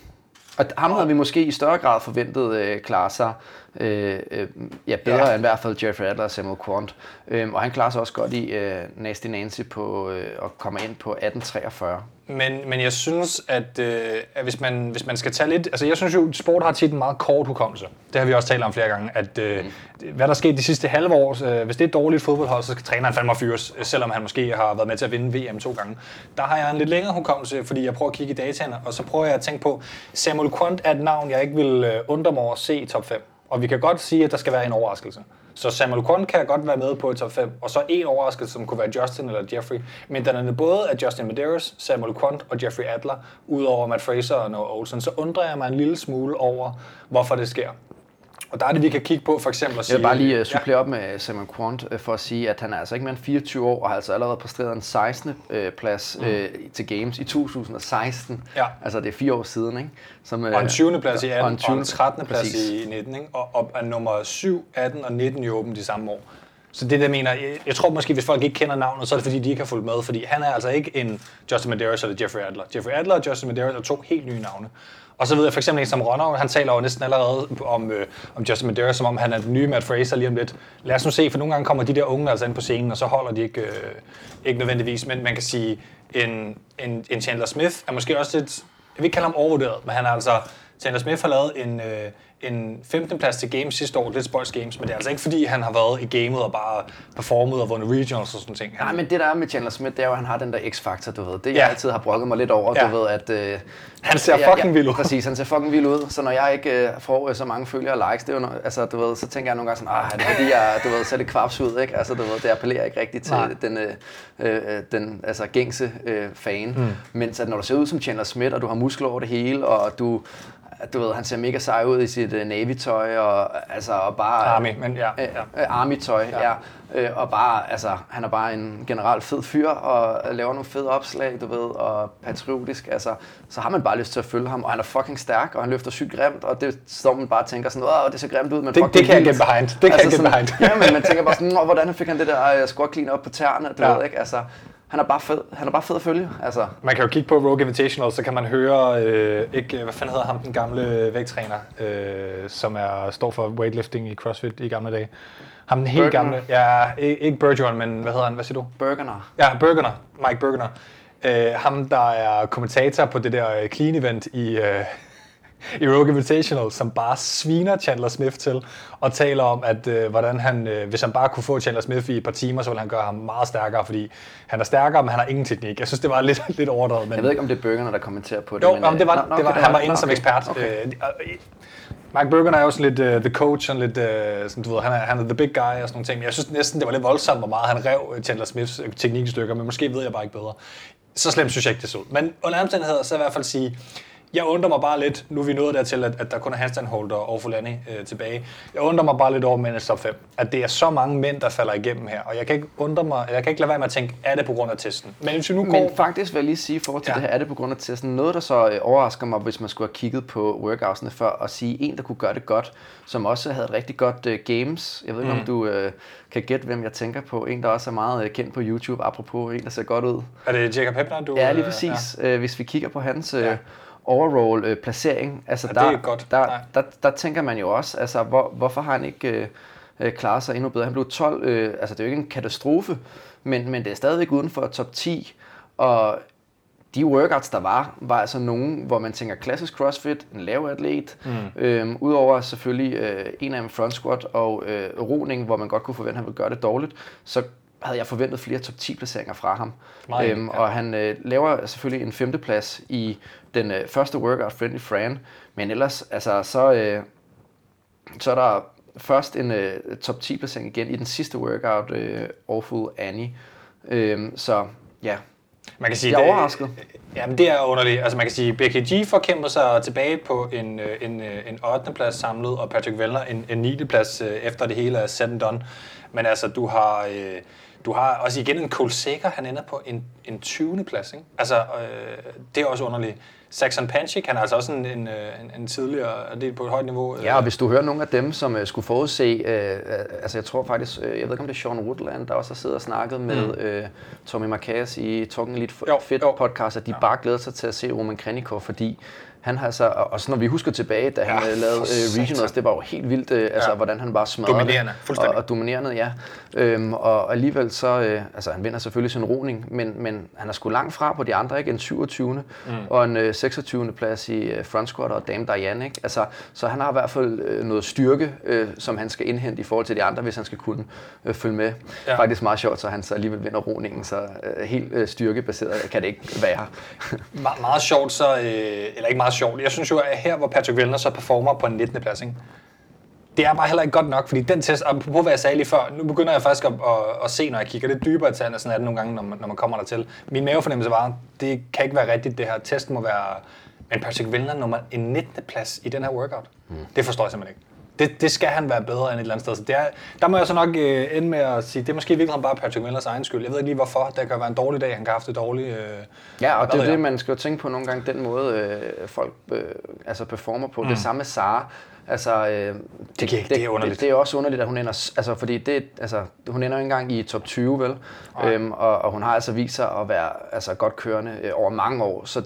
Og ham havde vi måske i større grad forventet øh, klare sig øh, øh, ja, bedre ja. end i hvert fald Jeffrey Adler og Samuel Quant. Øh, og han klarer sig også godt i øh, Nasty Nancy på, øh, og kommer ind på 1843. Men, men jeg synes, at, øh, at hvis, man, hvis man skal tage lidt... Altså jeg synes jo, at sport har tit en meget kort hukommelse. Det har vi også talt om flere gange. At øh, mm. hvad der skete de sidste halve år, øh, hvis det er et dårligt fodboldhold, så skal træneren fandme fyres, selvom han måske har været med til at vinde VM to gange. Der har jeg en lidt længere hukommelse, fordi jeg prøver at kigge i dataene, og så prøver jeg at tænke på, Samuel Quant er et navn, jeg ikke vil øh, undre mig over at se i top 5. Og vi kan godt sige, at der skal være en overraskelse. Så Samuel Quant kan godt være med på et top 5, og så en overraskelse, som kunne være Justin eller Jeffrey. Men den er både af Justin Medeiros, Samuel Quant og Jeffrey Adler, udover Matt Fraser og Noah Olsen, så undrer jeg mig en lille smule over, hvorfor det sker. Og der er det, vi kan kigge på for eksempel at sige... Jeg vil bare lige uh, supplere ja. op med Simon Quant uh, for at sige, at han er altså ikke mere end 24 år, og har altså allerede præsteret en 16. Uh, plads uh, mm. til Games i 2016. Ja. Altså det er fire år siden, ikke? Som, uh, og en 20. plads i 18, og en, 20. og en 13. plads i 19, ikke? Og, og er nummer 7, 18 og 19 i åben de samme år. Så det der mener, jeg, jeg tror måske, hvis folk ikke kender navnet, så er det fordi, de ikke har fulgt med, fordi han er altså ikke en Justin Medeiros eller Jeffrey Adler. Jeffrey Adler og Justin Medeiros er to helt nye navne. Og så ved jeg for eksempel en som Ronner, han taler jo næsten allerede om, øh, om Justin Medeiros, som om han er den nye Matt Fraser lige om lidt. Lad os nu se, for nogle gange kommer de der unge altså ind på scenen, og så holder de ikke, øh, ikke nødvendigvis. Men man kan sige, en, en, en Chandler Smith er måske også lidt, jeg vil ikke kalde ham overvurderet, men han er altså, Chandler Smith har lavet en, øh, en 15. plads til Games sidste år, lidt Sports Games, men det er altså ikke fordi, han har været i gamet og bare performet og vundet regionals og sådan ting. Nej, men det der er med Chandler Smith, det er jo, at han har den der X-faktor, du ved. Det ja. jeg altid har brokket mig lidt over, ja. du ved, at... Øh, han ser fucking ja, vild ud. Præcis, han ser fucking vild ud. Så når jeg ikke øh, får øh, så mange følgere og likes, det er jo, altså, du ved, så tænker jeg nogle gange sådan, ah, det er fordi, jeg, du ved, ser lidt kvaps ud, ikke? Altså, du ved, det appellerer ikke rigtigt til Nej. den, øh, øh, den altså, gængse øh, fan. Mm. Mens at når du ser ud som Chandler Smith, og du har muskler over det hele, og du du ved, han ser mega sej ud i sit uh, Navy-tøj, og, altså, og bare... Army, men ja. Uh, uh, Army-tøj, ja. ja. Uh, og bare, altså, han er bare en generelt fed fyr, og laver nogle fede opslag, du ved, og patriotisk, altså, så har man bare lyst til at følge ham, og han er fucking stærk, og han løfter sygt grimt, og det står man bare og tænker sådan, åh, det ser grimt ud, men det, det kan jeg get behind, det altså, kan jeg get behind. ja, men man tænker bare sådan, hvordan fik han det der uh, squat clean op på tæerne, du ja. ved, ikke, altså, han er bare fed, han er bare fed at følge. Altså. Man kan jo kigge på Rogue Invitational, så kan man høre, øh, ikke, hvad fanden hedder ham, den gamle vægttræner, øh, som er, står for weightlifting i CrossFit i gamle dage. Ham den helt Bergener. gamle, ja, ikke Bergeron, men hvad hedder han, hvad siger du? Bergener. Ja, Bergener, Mike Bergener. Øh, ham, der er kommentator på det der øh, clean event i, øh, i Rogue Invitational, som bare sviner Chandler Smith til, og taler om, at øh, hvordan han, øh, hvis han bare kunne få Chandler Smith i et par timer, så ville han gøre ham meget stærkere, fordi han er stærkere, men han har ingen teknik. Jeg synes, det var lidt, lidt overdrevet. Men... Jeg ved ikke, om det er Bøgerne, der kommenterer på det. Jo, men, men det var, nå, det var, okay, han var inde som ekspert. Okay. Øh, Mike Bergen er jo sådan lidt uh, the coach, og lidt, uh, sådan, du ved, han er, han er the big guy og sådan nogle ting. Men jeg synes næsten, det var lidt voldsomt, hvor meget han rev Chandler Smiths teknikstykker, men måske ved jeg bare ikke bedre. Så slemt synes jeg ikke, det så ud. Men under omstændigheder, så i hvert fald sige, Jeg undrer mig bare lidt, nu er vi nået dertil, at, at der kun er handstandholder og Fulani øh, tilbage. Jeg undrer mig bare lidt over mændenes top 5, at det er så mange mænd, der falder igennem her. Og jeg kan ikke undre mig, jeg kan ikke lade være med at tænke, er det på grund af testen? Men hvis vi nu går... Men faktisk vil jeg lige sige i forhold til ja. det her, er det på grund af testen. Noget, der så øh, overrasker mig, hvis man skulle have kigget på workoutsene før, og sige en, der kunne gøre det godt, som også havde et rigtig godt uh, games. Jeg ved ikke, mm. om du uh, kan gætte, hvem jeg tænker på. En, der også er meget uh, kendt på YouTube, apropos en, der ser godt ud. Er det Jacob Hepner, du... Ja, lige præcis. Ja. Uh, hvis vi kigger på hans... Uh, ja overall øh, placering. Altså, ja, der, det er godt. Der, der, der, der tænker man jo også, altså, hvor, hvorfor har han ikke øh, øh, klaret sig endnu bedre? Han blev 12, øh, altså det er jo ikke en katastrofe, men, men det er stadigvæk uden for top 10, og de workouts, der var, var altså nogen, hvor man tænker klassisk crossfit, en lav atlet, mm. øhm, udover selvfølgelig øh, en af dem front squat og øh, roning, hvor man godt kunne forvente, at han ville gøre det dårligt, så havde jeg forventet flere top 10 placeringer fra ham. Meget, øhm, ja. Og han øh, laver selvfølgelig en femteplads i den øh, første workout, Friendly Fran, men ellers, altså, så, øh, så er der først en øh, top 10 placering igen i den sidste workout, øh, Awful Annie. Øhm, så ja, man kan sige, jeg er overrasket. Det, jamen det er underligt. Altså man kan sige, BKG får kæmpet sig tilbage på en, øh, en, øh, en 8. plads samlet, og Patrick Vellner en, en 9. plads øh, efter det hele er set and done. Men altså, du har... Øh, du har også igen en Sager, han ender på en, en 20. plads. Ikke? Altså, øh, det er også underligt. Saxon Panchik, han er altså også en, en, en, en tidligere atlet på et højt niveau. Ja, og hvis du hører nogle af dem, som uh, skulle forudse, uh, altså jeg tror faktisk, uh, jeg ved ikke om det er Sean Woodland, der også har siddet og snakket mm. med uh, Tommy Marcas i Talking Elite Fit podcast, at de ja. bare glæder sig til at se Roman Krenikov, fordi han har så, og så når vi husker tilbage, da han ja, øh, lavede uh, Regionals, det var jo helt vildt, uh, altså hvordan han bare smadrede Dominerende, fuldstændig. Og, og dominerende, ja. Øhm, og alligevel så, uh, altså han vinder selvfølgelig sin roning, men, men han er sgu langt fra på de andre, ikke? En 27. Mm. og en uh, 26. plads i uh, front squat og Dame Diane, ikke? Altså, så han har i hvert fald uh, noget styrke, uh, som han skal indhente i forhold til de andre, hvis han skal kunne uh, følge med. Ja. Faktisk meget sjovt, så han så alligevel vinder roningen, så uh, helt uh, styrkebaseret kan det ikke være. Me- meget sjovt så, uh, eller ikke meget sjovt. Jeg synes jo, at her, hvor Patrick Vellner så performer på en 19. plads, ikke? det er bare heller ikke godt nok, fordi den test, og på hvad jeg sagde lige før, nu begynder jeg faktisk at, at, at se, når jeg kigger lidt dybere til og sådan er det nogle gange, når man, når man kommer der til. Min mavefornemmelse var, det kan ikke være rigtigt, det her test må være, men Patrick Vellner nummer en 19. plads i den her workout. Mm. Det forstår jeg simpelthen ikke. Det, det skal han være bedre end et eller andet sted. Så det er, der må jeg så nok øh, ende med at sige, det er måske virkelig bare Patrick Millers egen skyld. Jeg ved ikke lige hvorfor. Det kan være en dårlig dag, han kan have haft det dårligt. Øh, ja, og det er det, man skal jo tænke på nogle gange, den måde øh, folk øh, altså performer på. Mm. Det samme med Sara. Altså, øh, det, det, det, det, er underligt. Det, det er også underligt, at hun ender, altså, fordi det, altså, hun ender jo ikke engang i top 20, vel? Øhm, og, og, hun har altså vist sig at være altså, godt kørende øh, over mange år. Så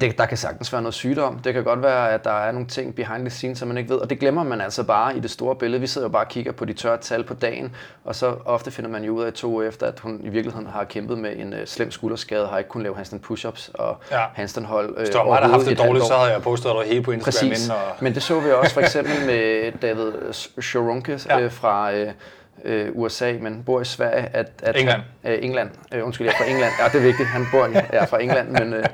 det, der kan sagtens være noget sygdom. Det kan godt være, at der er nogle ting behind the scenes, som man ikke ved, og det glemmer man altså bare i det store billede. Vi sidder jo bare og kigger på de tørre tal på dagen, og så ofte finder man jo ud af to år efter, at hun i virkeligheden har kæmpet med en uh, slem skulderskade, har ikke kunnet lave handstand push-ups og ja. handstand hold. Uh, Hvis du haft det dårligt, så havde jeg postet dig hele på Instagram Præcis. Inden, og... Men det så vi også for eksempel med David Sharonke ja. uh, fra... Uh, øh, USA, men bor i Sverige. At, at England. Han, øh, England. Øh, undskyld, jeg er fra England. Ja, det er vigtigt. Han bor ja, fra England, men øh,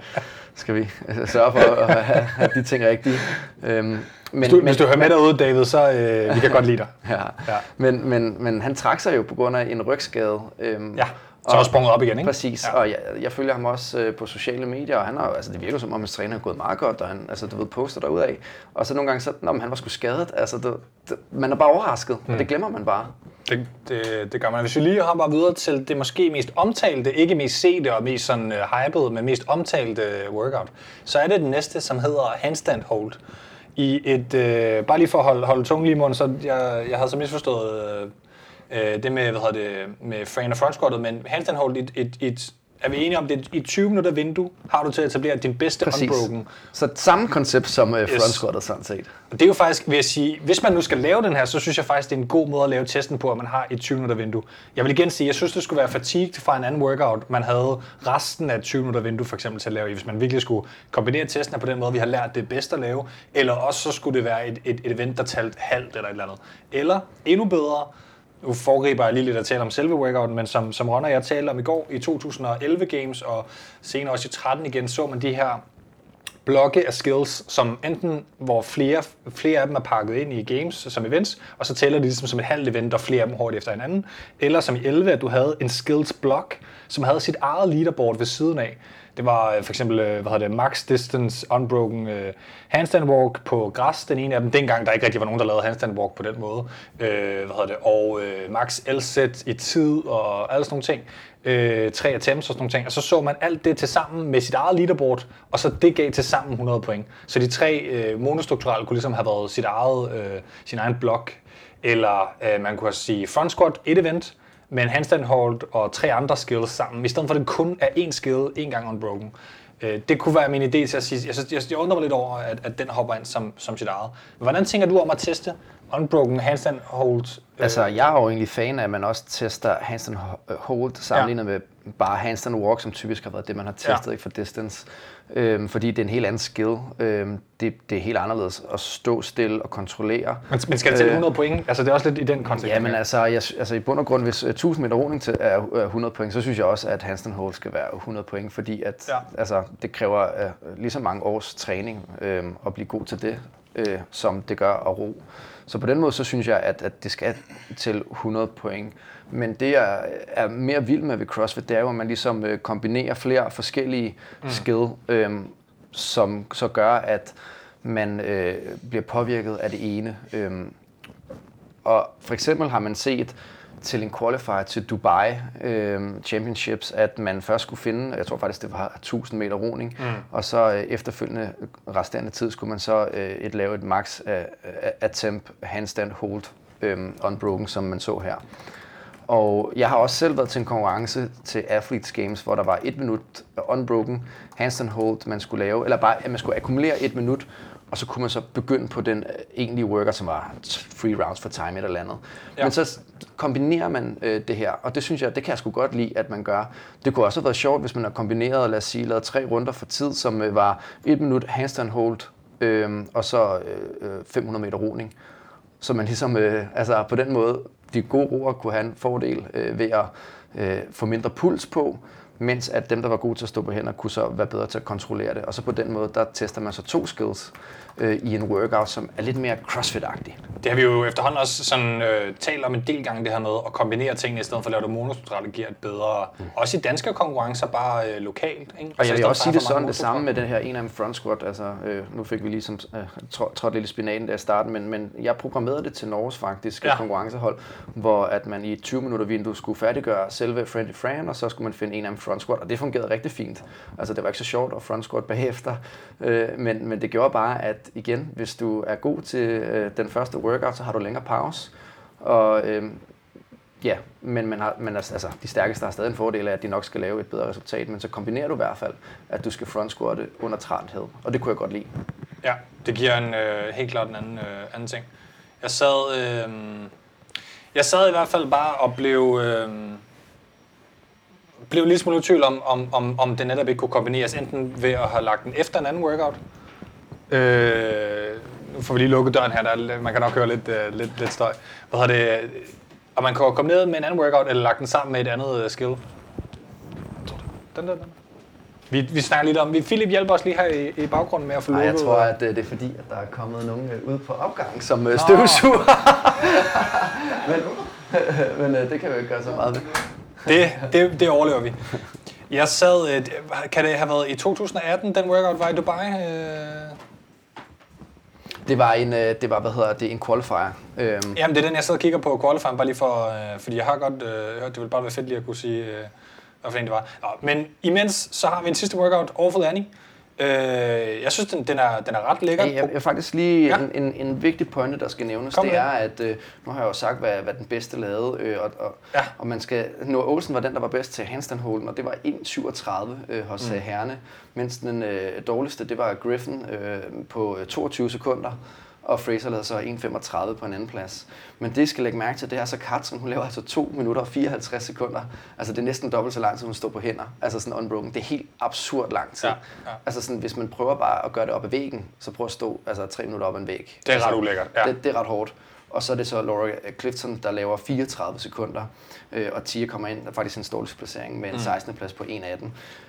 skal vi øh, sørge for at have, have de ting rigtige. Øhm, men, hvis, du, men, hvis du hører med derude, David, så øh, vi kan godt lide dig. Ja. ja. Men, men, men han trak sig jo på grund af en rygskade. Øhm, ja. Så er sprunget op igen, ikke? Præcis, ja. og jeg, jeg følger ham også øh, på sociale medier, og han har, altså, det virker som om, hans træner er gået meget godt, og han altså, du ved, poster af. Og så nogle gange, så, når han var sgu skadet, altså, det, det, man er bare overrasket, mm. og det glemmer man bare. Det, det, det gør man. Hvis vi lige hopper videre til det måske mest omtalte, ikke mest sete og mest sådan uh, hypede, men mest omtalte uh, workout, så er det den næste, som hedder handstand hold. I et, uh, bare lige for at holde, holde tungen lige i munden, så jeg, jeg havde så misforstået uh, det med, hvad hedder det, med frame og front squattet, men handstand hold et, et, et er vi enige om, det i 20 minutter vindue har du til at etablere din bedste Præcis. unbroken. Så samme koncept som uh, front squattet sådan set. Og det er jo faktisk, vil jeg sige, hvis man nu skal lave den her, så synes jeg faktisk, det er en god måde at lave testen på, at man har et 20 minutter vindue. Jeg vil igen sige, jeg synes, det skulle være fatigued fra en anden workout, man havde resten af 20 minutter vindue for eksempel til at lave i, hvis man virkelig skulle kombinere testen på den måde, vi har lært det bedst at lave, eller også så skulle det være et, et, et event, der talte halvt eller et eller andet. Eller endnu bedre, nu foregriber jeg lige lidt at tale om selve workouten, men som, som Ron og jeg talte om i går i 2011 Games, og senere også i 13 igen, så man de her blokke af skills, som enten, hvor flere, flere af dem er pakket ind i games som events, og så tæller de ligesom som et halvt event, og flere af dem hurtigt efter hinanden. Eller som i 11, at du havde en skills block, som havde sit eget leaderboard ved siden af. Det var øh, for eksempel, øh, hvad hedder det, max distance unbroken uh, handstand walk på græs, den ene af dem, dengang der ikke rigtig var nogen, der lavede handstand walk på den måde. Uh, hvad hedder det, og uh, max L-set i tid og alle sådan nogle ting. Uh, tre attempts og sådan nogle ting. Og så så man alt det til sammen med sit eget leaderboard, og så det gav til sammen 100 point. Så de tre uh, monostrukturelle kunne ligesom have været sit eget, uh, sin egen blok. Eller uh, man kunne sige front squat, et event, med en handstand hold og tre andre skills sammen, i stedet for at det kun er én skill, én gang unbroken. Øh, det kunne være min idé til at sige, jeg, synes, jeg, jeg undrer mig lidt over, at, at den hopper ind som, som sit eget. Hvordan tænker du om at teste unbroken handstand hold? Øh? Altså, jeg er jo egentlig fan af, at man også tester handstand hold sammenlignet ja. med bare handstand walk, som typisk har været det, man har testet ja. ikke for distance øhm, fordi det er en helt anden skill. Øhm, det, det er helt anderledes at stå stille og kontrollere. Men, men skal det til 100 øh, point? Altså det er også lidt i den kontekst. Ja, men altså, jeg, altså i bund og grund, hvis 1000 meter roning til er 100 point, så synes jeg også, at handstand hold skal være 100 point, fordi at, ja. altså, det kræver uh, lige så mange års træning øh, at blive god til det, øh, som det gør at ro. Så på den måde, så synes jeg, at, at det skal til 100 point. Men det, jeg er mere vild med ved CrossFit, det er jo, at man ligesom øh, kombinerer flere forskellige mm. skill, øh, som så gør, at man øh, bliver påvirket af det ene. Øh, og for eksempel har man set til en qualifier til Dubai øh, Championships, at man først skulle finde, jeg tror faktisk det var 1000 meter roning, mm. og så øh, efterfølgende resterende tid skulle man så øh, et lave et max uh, attempt handstand hold øh, unbroken, som man så her. Og jeg har også selv været til en konkurrence til Athletes Games, hvor der var et minut unbroken handstand hold, man skulle lave, eller bare, at man skulle akkumulere et minut, og så kunne man så begynde på den øh, egentlige worker, som var free rounds for time eller andet. Ja. Men så kombinerer man øh, det her, og det synes jeg, det kan jeg sgu godt lide, at man gør. Det kunne også have været sjovt, hvis man har kombineret, lad os sige, lavet tre runder for tid, som øh, var et minut handstand hold, øh, og så øh, 500 øh, meter roning. Så man ligesom, øh, altså på den måde de gode roer kunne have en fordel øh, ved at øh, få mindre puls på, mens at dem, der var gode til at stå på hænder, kunne så være bedre til at kontrollere det. Og så på den måde, der tester man så to skills øh, i en workout, som er lidt mere CrossFit-agtig. Det har vi jo efterhånden også sådan, øh, talt om en del gange, det her med at kombinere tingene, i stedet for at lave det monostrategiet bedre. Mm. Også i danske konkurrencer, bare øh, lokalt. Ikke? Og jeg altså, vil også sige det sådan, det samme med den her en af front squat. Altså, øh, nu fik vi ligesom øh, trådt lidt i spinaten der i starten, men, men jeg programmerede det til Norges faktisk ja. konkurrencehold, hvor at man i 20 minutter vindue skulle færdiggøre selve Friendly Fran, og så skulle man finde en af front squat, og det fungerede rigtig fint. Altså det var ikke så sjovt at front squat bagefter, øh, men, men det gjorde bare, at igen, hvis du er god til øh, den første workout, så har du længere pause. Og øh, ja, men, man har, men altså, altså, de stærkeste har stadig en fordel af, at de nok skal lave et bedre resultat, men så kombinerer du i hvert fald, at du skal frontsquatte under træthed, og det kunne jeg godt lide. Ja, det giver en øh, helt klart en anden, øh, anden ting. Jeg sad, øh, jeg sad i hvert fald bare og blev, øh, blev lidt smule i tvivl om, om, om, om det netop ikke kunne kombineres, enten ved at have lagt den efter en anden workout, Øh, nu får vi lige lukket døren her, der er, man kan nok høre lidt, uh, lidt, lidt støj. Hvad har det? Og man kan komme ned med en anden workout, eller lagt den sammen med et andet uh, skill. Den der, den. Vi, vi snakker lidt om, vi, Philip hjælper os lige her i, i baggrunden med at få lukket. jeg tror, at det er fordi, at der er kommet nogen ud på opgang som uh, støvsuger. men men uh, det kan vi ikke gøre så meget ved. Det, det, det overlever vi. Jeg sad, kan det have været i 2018, den workout var i Dubai? Det var en, øh, det var, hvad hedder det, en qualifier. Øhm. Jamen, det er den, jeg sidder og kigger på, qualifieren, bare lige for, øh, fordi jeg har godt øh, hørt, det ville bare være fedt lige at kunne sige, øh, hvad for en det var. Nå, men imens, så har vi en sidste workout, Awful Annie. Øh, jeg synes, den, den, er, den er ret lækker. Jeg, jeg faktisk lige ja. en, en, en vigtig pointe, der skal nævnes, Kom det er, at øh, nu har jeg jo sagt, hvad, hvad den bedste lavede, øh, og, og, ja. og man skal, Noah Olsen var den, der var bedst til handstandholden, og det var 1.37 øh, hos mm. Herne, mens den øh, dårligste, det var Griffin øh, på 22 sekunder og Fraser lavede så 1.35 på en anden plads. Men det, I skal lægge mærke til, det er så Katrin, hun laver altså 2 minutter og 54 sekunder. Altså det er næsten dobbelt så langt, som hun står på hænder. Altså sådan unbroken. Det er helt absurd lang tid. Ja, ja. Altså sådan, hvis man prøver bare at gøre det op ad væggen, så prøv at stå altså 3 minutter op ad en væg. Det er altså, ret ulækkert. Ja. Det, det er ret hårdt. Og så er det så Laura Clifton, der laver 34 sekunder, øh, og Tia kommer ind, der er faktisk en stålsplacering med en 16. plads på 1.18.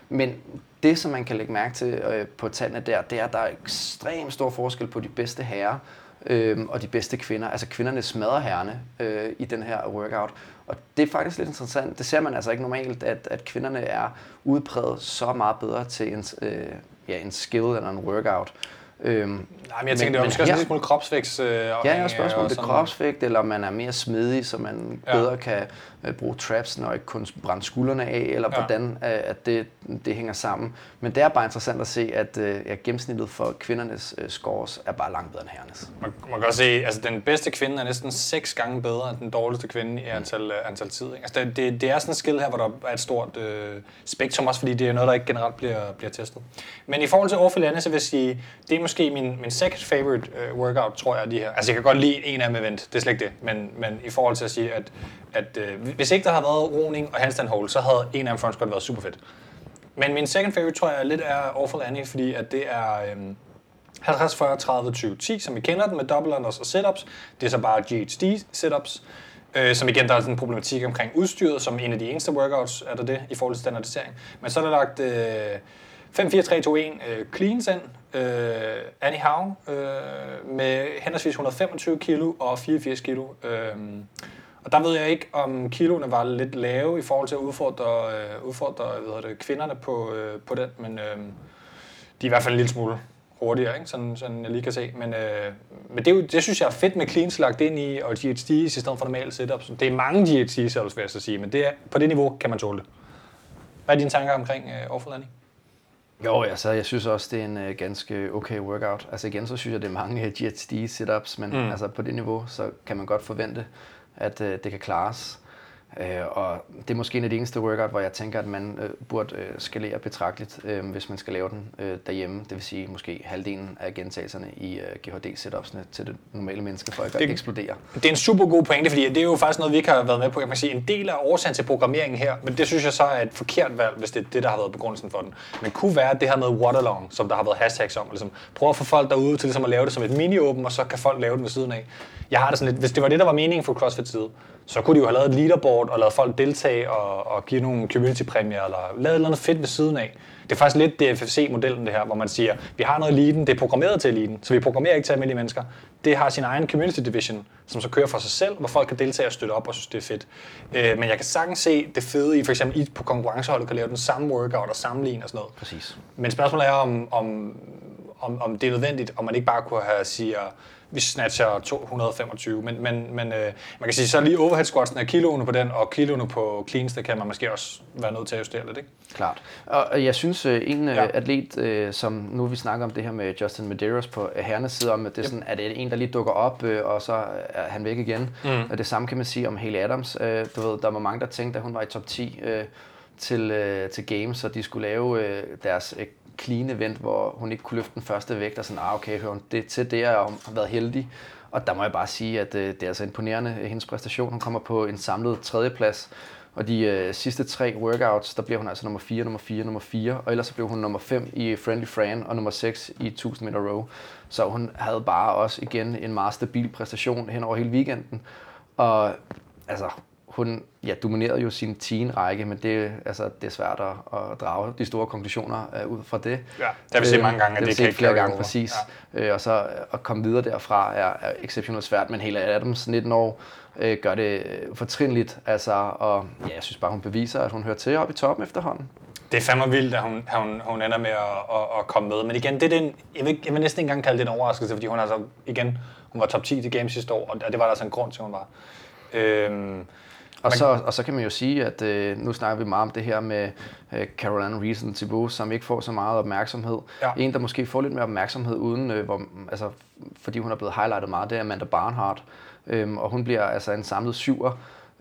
Men det, som man kan lægge mærke til øh, på tallene der, det er, at der er ekstremt stor forskel på de bedste herrer øh, og de bedste kvinder. Altså kvinderne smadrer herrerne øh, i den her workout. Og det er faktisk lidt interessant. Det ser man altså ikke normalt, at, at kvinderne er udpræget så meget bedre til en, øh, ja, en skill eller en workout. Øhm, Nej, men jeg tænker, det er måske også en smule kropsvægt. Øh, ja, har spørgsmål, det kropsvægt, eller man er mere smidig, så man ja. bedre kan øh, bruge traps, når ikke kun brænde skuldrene af, eller ja. hvordan øh, at det, det hænger sammen. Men det er bare interessant at se, at øh, ja, gennemsnittet for kvindernes øh, scores er bare langt bedre end herrenes. Man, man kan også se, at altså, den bedste kvinde er næsten seks gange bedre end den dårligste kvinde i antal, mm. antal tid. Ikke? Altså, det, det, det er sådan en skill her, hvor der er et stort øh, spektrum, også fordi det er noget, der ikke generelt bliver, bliver testet. Men i forhold til overfor så vil jeg sige, det måske min, min second favorite uh, workout, tror jeg, de her. Altså, jeg kan godt lide en af dem event, det er slet ikke det. Men, men i forhold til at sige, at, at uh, hvis ikke der havde været roning og handstand hold, så havde en af dem faktisk godt været super fedt. Men min second favorite, tror jeg, lidt er Awful Annie, fordi at det er um, 50, 40, 30, 20, 10, som vi kender den med double unders og setups. Det er så bare GHD setups. Øh, som igen, der er sådan en problematik omkring udstyret, som en af de eneste workouts er der det i forhold til standardisering. Men så er der lagt øh, 5, 4, 3, 2, 1 øh, cleans ind, øh, anyhow, øh, med henholdsvis 125 kilo og 84 kilo. Øh, og der ved jeg ikke, om kiloene var lidt lave i forhold til at udfordre, øh, udfordre hvad det, kvinderne på, øh, på den, men øh, de er i hvert fald en lille smule hurtigere, ikke? Sådan, sådan jeg lige kan se. Men, øh, men det, er jo, det synes jeg er fedt med cleans lagt ind i, og GHD's i stedet for normale setups. Det er mange GHD setups, vil jeg så sige, men det er, på det niveau kan man tåle det. Hvad er dine tanker omkring øh, overforlanding? Jo, altså, jeg synes også, det er en uh, ganske okay workout. Altså igen, så synes jeg, det er mange øh, GHD setups, men mm. altså, på det niveau, så kan man godt forvente, at uh, det kan klares. Øh, og det er måske en af de eneste workout, hvor jeg tænker, at man øh, burde øh, skalere betragteligt, øh, hvis man skal lave den øh, derhjemme. Det vil sige måske halvdelen af gentagelserne i øh, GHD-setupsene til det normale menneske, for at det, eksplodere. Det er en super god pointe, fordi det er jo faktisk noget, vi ikke har været med på. Jeg kan sige, en del af årsagen til programmeringen her, men det synes jeg så er et forkert valg, hvis det er det, der har været begrundelsen for den. Men kunne være det her med waterlong, som der har været hashtags om. Ligesom, prøv at få folk derude til ligesom at lave det som et mini-open, og så kan folk lave det ved siden af. Jeg har det sådan lidt, hvis det var det, der var meningen for CrossFit side, så kunne de jo have lavet et leaderboard og lavet folk deltage og, og give nogle community-præmier, eller lavet noget fedt ved siden af. Det er faktisk lidt DFFC-modellen det her, hvor man siger, vi har noget eliten, det er programmeret til eliten, så vi programmerer ikke til almindelige mennesker. Det har sin egen community division, som så kører for sig selv, hvor folk kan deltage og støtte op og synes, det er fedt. Øh, men jeg kan sagtens se det fede i, for eksempel I på konkurrenceholdet kan lave den samme workout og sammenligne og sådan noget. Præcis. Men spørgsmålet er, om, om, om, om det er nødvendigt, om man ikke bare kunne have siger, vi snatcher 225, men, men, men øh, man kan sige, så lige overhead squatsen er kiloene på den, og kiloene på cleans, det kan man måske også være nødt til at justere lidt, ikke? Klart. Og jeg synes, øh, en øh, ja. atlet, øh, som nu vi snakker om det her med Justin Medeiros på herrenes side, om at det er, sådan, at det er en, der lige dukker op, og så er han væk igen. Mm. Og det samme kan man sige om Haley Adams. Du ved, der var mange, der tænkte, at hun var i top 10 til, til Games, og de skulle lave deres clean event, hvor hun ikke kunne løfte den første vægt, og sådan, ah, okay, hør, det til det, jeg har været heldig. Og der må jeg bare sige, at øh, det er altså imponerende, hendes præstation. Hun kommer på en samlet tredjeplads, og de øh, sidste tre workouts, der bliver hun altså nummer 4, nummer 4, nummer 4, og ellers så blev hun nummer 5 i Friendly Fran, og nummer 6 i 1000 meter row. Så hun havde bare også igen en meget stabil præstation hen over hele weekenden. Og altså, hun ja, dominerede jo sin teen-række, men det, altså, det er svært at, at drage de store konklusioner uh, ud fra det. Ja, det har vi set mange gange, at det, det kan flere gange, over. præcis. Ja. Uh, og så at komme videre derfra er, er exceptionelt svært, men hele Adams, 19 år, uh, gør det fortrinligt, altså, og ja, jeg synes bare, hun beviser, at hun hører til op i toppen efterhånden. Det er fandme vildt, at hun, hun, hun ender med at, at, at komme med. Men igen, det er den, jeg, vil, jeg vil næsten ikke engang kalde det en overraskelse, fordi hun altså, igen, hun var top 10 til Games sidste år, og det var der altså en grund til, hun var. Øhm, og, så, og så kan man jo sige, at øh, nu snakker vi meget om det her med øh, Caroline Reason Thibault, som ikke får så meget opmærksomhed. Ja. En, der måske får lidt mere opmærksomhed, uden, øh, hvor, altså, fordi hun er blevet highlightet meget, det er Amanda Barnhart. Øhm, og hun bliver altså en samlet syver.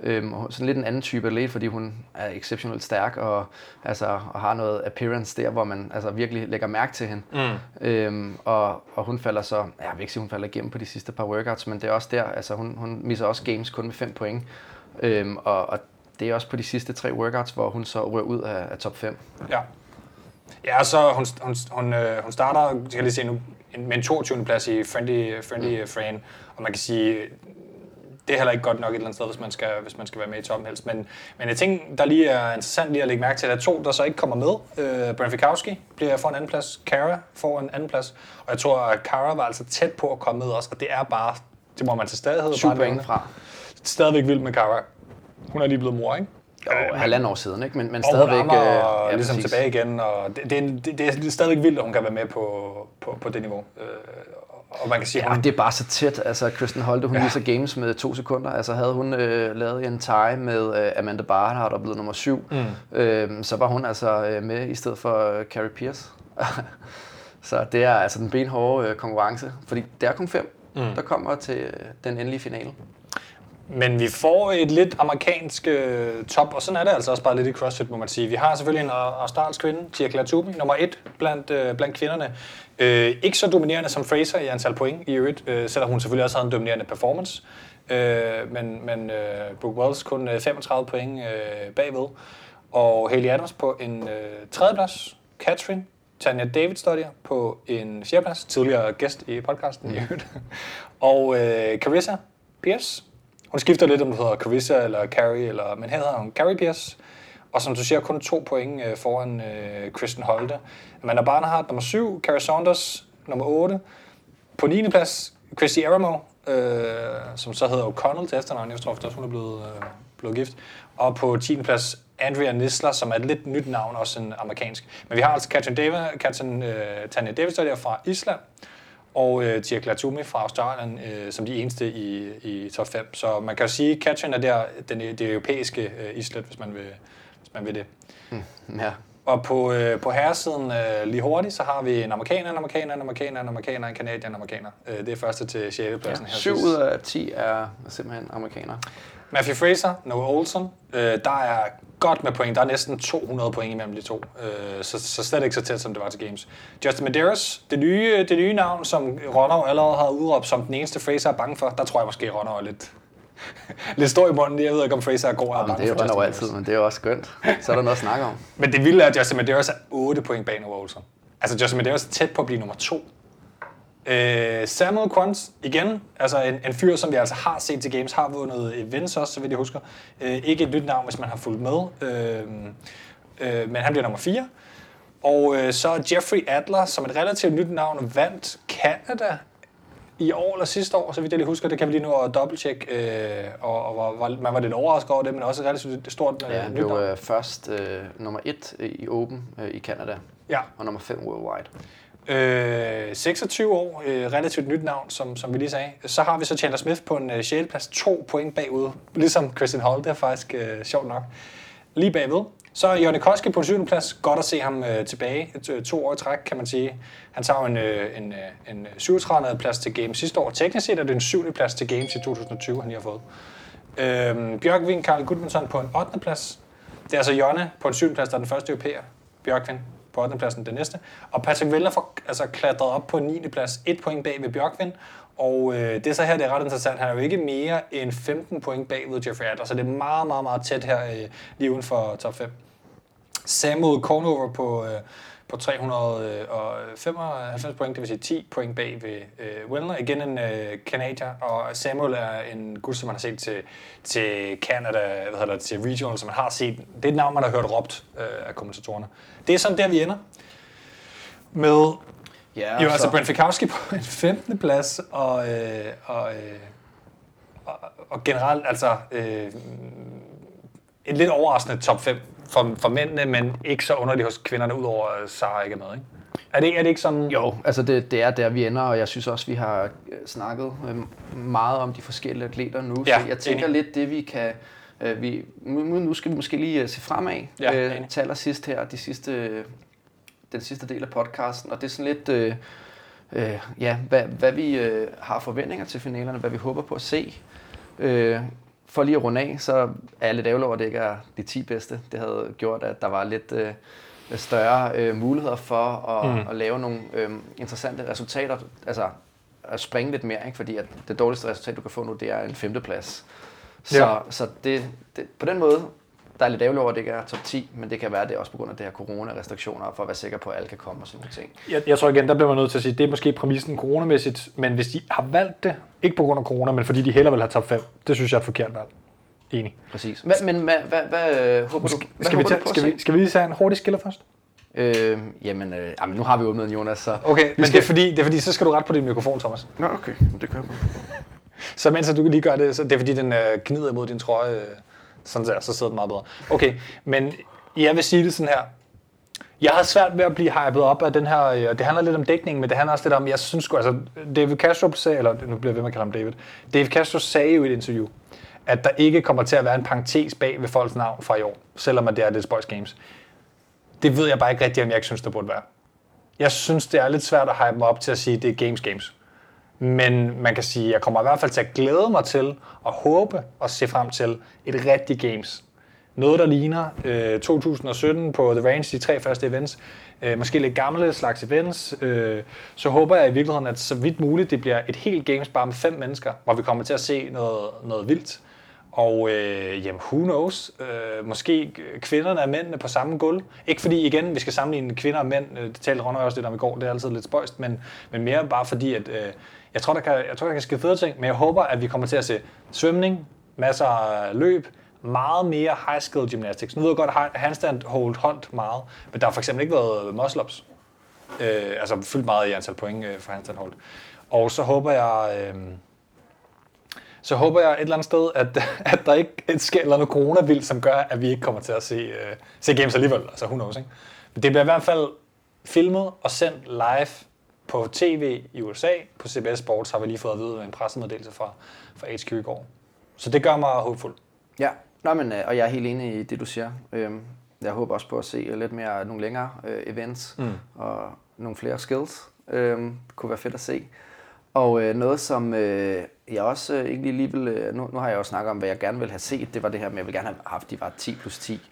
Øhm, sådan lidt en anden type atlet, fordi hun er exceptionelt stærk og, altså, og har noget appearance der, hvor man altså, virkelig lægger mærke til hende. Mm. Øhm, og, og hun falder så, jeg vil ikke sige, hun falder igennem på de sidste par workouts, men det er også der, altså hun, hun misser også games kun med 5 point. Øhm, og, og det er også på de sidste tre workouts, hvor hun så rører ud af, af top 5. Ja. Ja, så hun, hun, hun, øh, hun starter, jeg kan lige se nu, med en 22. plads i Friendly, friendly mm. Frame, og man kan sige, det er heller ikke godt nok et eller andet sted, hvis man skal, hvis man skal være med i toppen helst. Men, men jeg tænker, der lige er interessant lige at lægge mærke til, at der er to, der så ikke kommer med. Øh, Brent Fikowski bliver for en anden plads. Kara får en anden plads. Og jeg tror, at Kara var altså tæt på at komme med også. Og det er bare, det må man til stadighed. Syv bare point fra. Stadigvæk vild med Kara. Hun er lige blevet mor, ikke? Jo, halvandet år siden, ikke? Men, men Og hun stadigvæk... rammer, øh, ja, ligesom præcis. tilbage igen, og det, det, er, det, det er stadigvæk vildt, at hun kan være med på, på, på det niveau. Øh, og man kan sige, Ja, hun, det er bare så tæt. Altså, Kristen Holte, hun ja. viser games med to sekunder. Altså, havde hun øh, lavet en tie med øh, Amanda Barnhart og blevet nummer syv, mm. øh, så var hun altså øh, med i stedet for øh, Carrie Pierce. så det er altså den benhårde øh, konkurrence, fordi det er kun fem, mm. der kommer til øh, den endelige finale. Men vi får et lidt amerikansk øh, top, og sådan er det altså også bare lidt i CrossFit, må man sige. Vi har selvfølgelig en au- australsk kvinde, Tia Klatubi, nummer et blandt, øh, blandt kvinderne. Øh, ikke så dominerende som Fraser i antal point i øvrigt, øh, selvom hun selvfølgelig også havde en dominerende performance. Øh, men men øh, Brooke Wells kun øh, 35 point øh, bagved. Og Haley Adams på en øh, tredjeplads. Catherine Tanja David Studier på en fjerdeplads, tidligere gæst i podcasten i øvrigt. Og øh, Carissa Pierce, hun skifter lidt, om hun hedder Carissa eller Carrie, eller, men her hedder hun Carrie Pierce. Og som du siger, kun to point øh, foran øh, Kristen Holte. Amanda Barnhart, nummer 7. Carrie Saunders, nummer 8. På 9. plads, Christy Aramo, øh, som så hedder O'Connell til efternavn. Jeg tror også, hun er blevet, øh, blevet gift. Og på 10. plads, Andrea Nisler, som er et lidt nyt navn, også en amerikansk. Men vi har altså Katrin, Deva, Katrin øh, Tanja Davis, der er fra Island, og øh, Tia Klatumi fra Australien øh, som de eneste i, i top 5. Så man kan jo sige, at Katrin er der den, det europæiske øh, islet, hvis man vil, hvis man vil det. Ja. Og på, øh, på herresiden øh, lige hurtigt, så har vi en amerikaner, en amerikaner, en amerikaner, en amerikaner, en kanadier, en amerikaner. Øh, det er første til 6. pladsen her. Syv sidst. ud af 10 er simpelthen amerikanere. Matthew Fraser, Noah Olsen, øh, der er godt med point. Der er næsten 200 point imellem de to. Øh, så, så slet ikke så tæt, som det var til Games. Justin Medeiros, det nye, det nye navn, som Ronov allerede har udråbt som den eneste Fraser er bange for. Der tror jeg måske, Ronov er lidt, lidt stor i munden. Jeg ved ikke, om Fraser er god eller bange det er jo altid, men det er jo også skønt. Så er der noget at snakke om. Men det vilde er, at Justin Medeiros er 8 point bag Noah Olsen. Altså, Justin Medeiros er tæt på at blive nummer 2. Øh, Samuel Quant, igen, altså en, en fyr, som vi altså har set til Games, har vundet events også, så vidt jeg husker. Øh, ikke et nyt navn, hvis man har fulgt med, øh, øh, men han bliver nummer 4. Og øh, så Jeffrey Adler, som et relativt nyt navn, vandt Canada i år eller sidste år, så vidt jeg lige husker. Det kan vi lige nu at dobbelttjekke, øh, og, og var, var, man var lidt overrasket over det, men også et relativt stort øh, Ja, blev navn. øh, først øh, nummer 1 i Open øh, i Canada, Ja, og nummer 5 worldwide. Øh, 26 år, øh, relativt nyt navn, som, som vi lige sagde. Så har vi så Chandler Smith på en øh, 6. plads, to point bagud, ligesom Christian Hall, det er faktisk øh, sjovt nok. Lige bagved. Så Jørgen Koski på 7. plads. Godt at se ham øh, tilbage. Øh, to, år i træk, kan man sige. Han tager en, øh, en, øh, en 37. plads til Games sidste år. Teknisk set er det en 7. plads til Games i 2020, han lige har fået. Øh, Bjørkvin Karl Gudmundsson på en 8. plads. Det er altså Jonne på en 7. plads, der er den første europæer. Bjørkvin på 8. pladsen det næste. Og Patrick Veller får altså klatret op på 9. plads, et point bag ved Bjørkvind. Og øh, det er så her, det er ret interessant. Han er jo ikke mere end 15 point bag ved Jeffrey Adler, så det er meget, meget, meget tæt her øh, lige uden for top 5. Samuel Kornover på, øh, på 395 point, det vil sige 10 point bag ved øh, Wellner. Igen en øh, kanadier, og Samuel er en gut, som man har set til, til Canada, hvad hedder det, til Regional, som man har set. Det er et navn, man har hørt råbt øh, af kommentatorerne. Det er sådan der, vi ender. Med Ja, jo, altså Brent Fikowski på en 15. plads, og, øh, og, øh, og, og generelt altså øh, en lidt overraskende top 5 for, for mændene, men ikke så underligt hos kvinderne, udover at Sara ikke er med, ikke? Er det, er det ikke sådan? Jo, altså det, det er der, vi ender, og jeg synes også, vi har øh, snakket øh, meget om de forskellige atleter nu. Ja, så jeg tænker enig. lidt, det vi kan... Øh, vi, nu, skal vi måske lige øh, se fremad Ja, øh, enig. til allersidst her, de sidste, den sidste del af podcasten, og det er sådan lidt... Øh, øh, ja, hvad, hvad vi øh, har forventninger til finalerne, hvad vi håber på at se. Øh, for lige at runde af, så er jeg lidt ærgerlig over, at det ikke er de 10 bedste. Det havde gjort, at der var lidt øh, større øh, muligheder for at, mm. at lave nogle øh, interessante resultater. Altså at springe lidt mere, ikke? fordi at det dårligste resultat, du kan få nu, det er en femteplads. Så, Ja. så det, det, på den måde, der er lidt ærgerlig over, at det ikke er top 10, men det kan være, at det er også på grund af det her corona-restriktioner, for at være sikker på, at alle kan komme og sådan nogle ting. Jeg, jeg tror igen, der bliver man nødt til at sige, det er måske præmissen coronamæssigt, men hvis de har valgt det, Ikke på grund af corona, men fordi de hellere vil have top 5. Det synes jeg er et forkert valg. Enig. Præcis. Hvad, men hvad, hvad, hvad øh, håber du, hvad Skal vi, håber tage, du skal, vi, skal vi lige tage en hurtig skiller først? Øh, jamen, øh, jamen, nu har vi åbnet en Jonas, så... Okay, men skal- det er, fordi, det er fordi, så skal du ret på din mikrofon, Thomas. Nå, okay. Det kører på. Så mens du lige gør det, så det er fordi, den øh, gnider imod din trøje. Øh, sådan der, så sidder den meget bedre. Okay, men jeg vil sige det sådan her. Jeg har svært ved at blive hypet op af den her, øh, og det handler lidt om dækningen, men det handler også lidt om, jeg synes sgu, altså David Castro sagde, eller nu bliver jeg ved med at kalde ham David, David Castro sagde jo i et interview, at der ikke kommer til at være en parentes bag ved folks navn fra i år, selvom at det er det Boys Games. Det ved jeg bare ikke rigtigt, om jeg ikke synes, der burde være. Jeg synes, det er lidt svært at hype mig op til at sige, at det er Games Games. Men man kan sige, at jeg kommer i hvert fald til at glæde mig til og håbe og se frem til et rigtigt games. Noget, der ligner øh, 2017 på The Range, de tre første events. Øh, måske lidt gamle slags events. Øh, så håber jeg i virkeligheden, at så vidt muligt, det bliver et helt games bare med fem mennesker, hvor vi kommer til at se noget, noget vildt. Og øh, jamen, who knows? Øh, måske kvinderne og mændene på samme gulv. Ikke fordi, igen, vi skal sammenligne kvinder og mænd. Øh, det talte Ronny også lidt om i går. Det er altid lidt spøjst. Men, men mere bare fordi, at øh, jeg, tror, der kan, jeg tror, der kan ske fede ting. Men jeg håber, at vi kommer til at se svømning, masser af løb, meget mere high-skill gymnastics. Nu ved jeg godt, at handstand hold hånd meget. Men der har for eksempel ikke været muscle-ups. Øh, altså fyldt meget i antal point øh, for handstand hold. Og så håber jeg... Øh, så håber jeg et eller andet sted, at, at der ikke sker eller noget coronavild, som gør, at vi ikke kommer til at se, øh, se games alligevel. Altså, who knows, ikke? Men det bliver i hvert fald filmet og sendt live på tv i USA. På CBS Sports har vi lige fået at vide med en pressemeddelelse fra, fra HQ i går. Så det gør mig håbefuld. Ja, Nå, men, øh, og jeg er helt enig i det, du siger. Øhm, Jeg håber også på at se lidt mere nogle længere øh, events mm. og nogle flere skills. Øhm, det kunne være fedt at se. Og øh, noget, som jeg også egentlig lige vil... Nu, nu har jeg jo snakket om, hvad jeg gerne vil have set. Det var det her med, at jeg vil gerne have haft, de var 10 plus 10.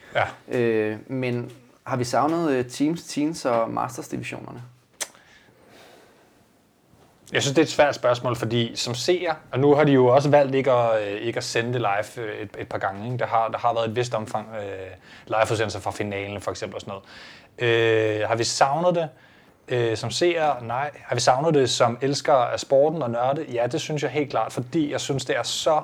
Ja. Men har vi savnet Teams, Teens og Masters divisionerne? Jeg synes, det er et svært spørgsmål, fordi som seer, og nu har de jo også valgt ikke at, øh, ikke at sende det live øh, et, et par gange. Ikke? Der, har, der har været et vist omfang øh, live-udsendelser fra finalen, for eksempel og sådan noget. Øh, har vi savnet det øh, som seer? Nej. Har vi savnet det som elsker af sporten og nørde? Ja, det synes jeg helt klart, fordi jeg synes, det er så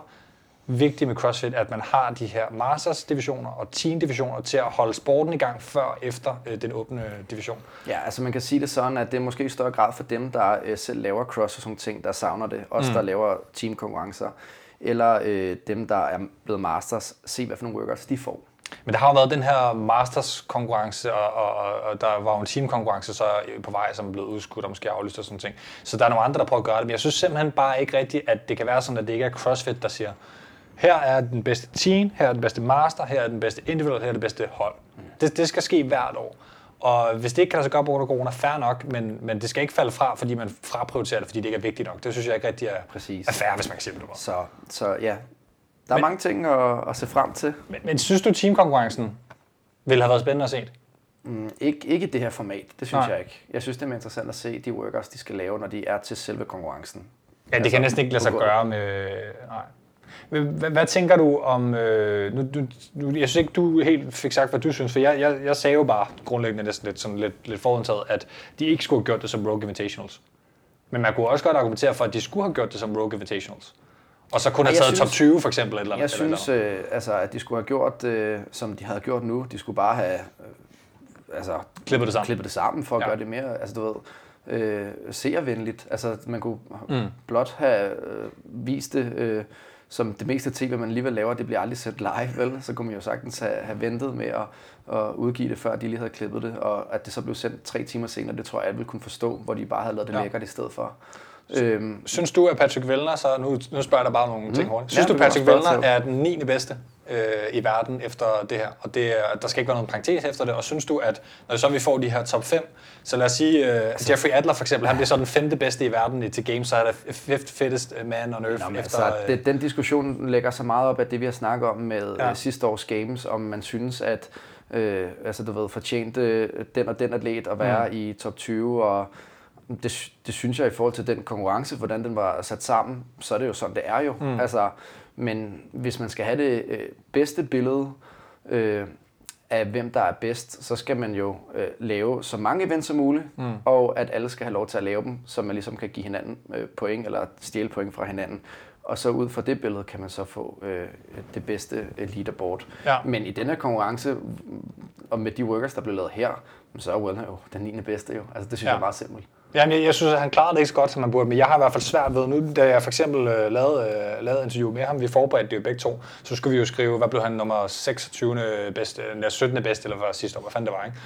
vigtigt med CrossFit, at man har de her Masters-divisioner og Teen-divisioner til at holde sporten i gang før og efter øh, den åbne division. Ja, altså man kan sige det sådan, at det er måske i større grad for dem, der øh, selv laver cross og sådan ting, der savner det. Også mm. der laver teamkonkurrencer. Eller øh, dem, der er blevet masters. Se, hvad for nogle workouts de får. Men der har jo været den her Masters-konkurrence, og, og, og der var jo en team-konkurrence så på vej, som blevet udskudt og måske aflyst og sådan ting. Så der er nogle andre, der prøver at gøre det. Men jeg synes simpelthen bare ikke rigtigt, at det kan være sådan, at det ikke er CrossFit, der siger, her er den bedste team, her er den bedste master, her er den bedste individual, her er det bedste hold. Det, det skal ske hvert år. Og hvis det ikke kan lade sig gøre på grund af corona, fair nok, men, men det skal ikke falde fra, fordi man fraprioriterer det, fordi det ikke er vigtigt nok. Det synes jeg ikke rigtig er, Præcis. er fair, hvis man kan sige det på. Så, så ja, der er Men- mange ting at, at se frem til. Men, men synes du, teamkonkurrencen ville have været spændende at se? Mm, ikke, ikke i det her format, det synes Nej. jeg ikke. Jeg synes, det er mere interessant at se de workouts, de skal lave, når de er til selve konkurrencen. Ja, det Altså, kan næsten ikke lade sig gøre med... Nej. Hvad, hvad tænker du om... Øh, nu, du, nu, jeg synes ikke, du helt fik sagt, hvad du synes, for jeg, jeg, jeg sagde jo bare grundlæggende næsten lidt, sådan lidt, lidt forudtaget, at de ikke skulle have gjort det som Rogue Invitationals. Men man kunne også godt argumentere for, at de skulle have gjort det som Rogue Invitationals. Og så kun have taget top synes- 20 for eksempel. Eller, Jeg eller, eller, synes, øh, altså, at de skulle have gjort, øh, som de havde gjort nu. De skulle bare have øh, altså, Klippet det sammen. klippet det sammen for at ja. gøre det mere, altså du ved, øh, seervenligt. Altså man kunne mm. blot have øh, vist det øh, som det meste tv, man alligevel laver, det bliver aldrig sendt live, vel? Så kunne man jo sagtens have, have ventet med at, at udgive det, før de lige havde klippet det, og at det så blev sendt tre timer senere, det tror jeg, alle ville kunne forstå, hvor de bare havde lavet det Ja. lækkert i stedet for. Øhm, Synes du, at Patrick Vellner, så nu, nu spørger jeg dig bare nogle mm. ting hurtigt. Synes Ja, du, Patrick Vellner er den 9. bedste øh, i verden efter det her? Og det er, der skal ikke være nogen parentes efter det. Og synes du, at når så vi får de her top 5, så lad os sige, øh, Altså- Jeffrey Adler for eksempel, han bliver så den femte bedste i verden i- til Games, så er det fifth fittest man on earth Nå, men efter... altså, øh, det, den diskussion lægger så meget op af det, vi har snakket om med Ja. ja. sidste års games, om man synes, at øh, altså, du ved, fortjente øh, den og den atlet at være mm. i top 20, og det, det synes jeg i forhold til den konkurrence, hvordan den var sat sammen, så er det jo sådan, det er jo. Mm. Altså, men hvis man skal have det øh, bedste billede øh, af hvem der er bedst, så skal man jo øh, lave så mange events som muligt, mm. og at alle skal have lov til at lave dem, så man ligesom kan give hinanden øh, point, eller stjæle point fra hinanden. Og så ud fra det billede kan man så få øh, det bedste leaderboard. Ja. Men i denne konkurrence, og med de workers, der blev lavet her, så er Werner jo den 9. bedste jo. Altså det synes ja. jeg er meget simpelt. Jamen, jeg, jeg synes, at han klarede det ikke så godt, som han burde, men jeg har i hvert fald svært ved, nu da jeg for eksempel øh, lavede, øh, lavede interview med ham, vi forberedte det jo begge to, så skulle vi jo skrive, hvad blev han nummer 26. bedste, eller 17. bedste, eller hvad sidste år, hvad fanden det var, ikke?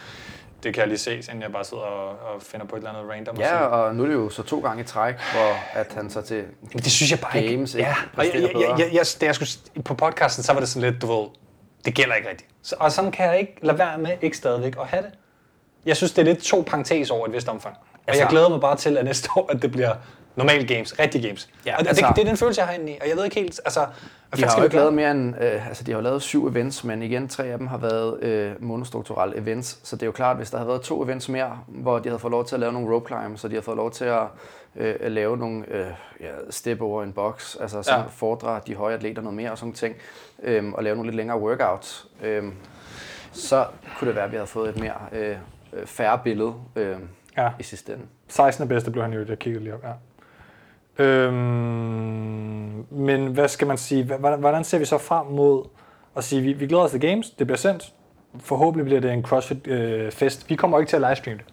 Det kan jeg lige se, inden jeg bare sidder og, og finder på et eller andet random. Ja, sige. og nu er det jo så to gange i træk, hvor at han så til Men det synes jeg bare ikke. Games ikke ja, og jeg, jeg, jeg, jeg, jeg, da jeg skulle, på podcasten, så var det sådan lidt, du ved, det gælder ikke rigtigt. Så, og sådan kan jeg ikke lade være med ikke stadigvæk at have det. Jeg synes, det er lidt to parentes over et vist omfang. Og Altså- jeg glæder mig bare til, at næste år, at det bliver normale games, rigtige games. Ja, og det, altså- det, er den følelse, jeg har inde i, og jeg ved ikke helt, altså, hvad De har jo ikke lavet mere end, øh, altså de har jo lavet syv events, men igen, tre af dem har været øh, monostrukturelle events, så det er jo klart, hvis der havde været to events mere, hvor de havde fået lov til at lave nogle rope climb, så de havde fået lov til at, øh, at lave nogle øh, ja, step over en box, altså sådan Ja. ja. fordre de høje atleter noget mere og sådan ting, øh, og lave nogle lidt længere workouts, øh, så kunne det være, at vi havde fået et mere øh, øh, færre billede øh, Ja. i sidste ende. 16. bedste blev han jo, jeg kiggede lige op, ja. Øhm, men hvad skal man sige, hvordan, hvordan ser vi så frem mod at sige, vi, vi glæder os til games, det bliver sendt, forhåbentlig bliver det en CrossFit øh, fest. Vi kommer ikke til at livestreame det.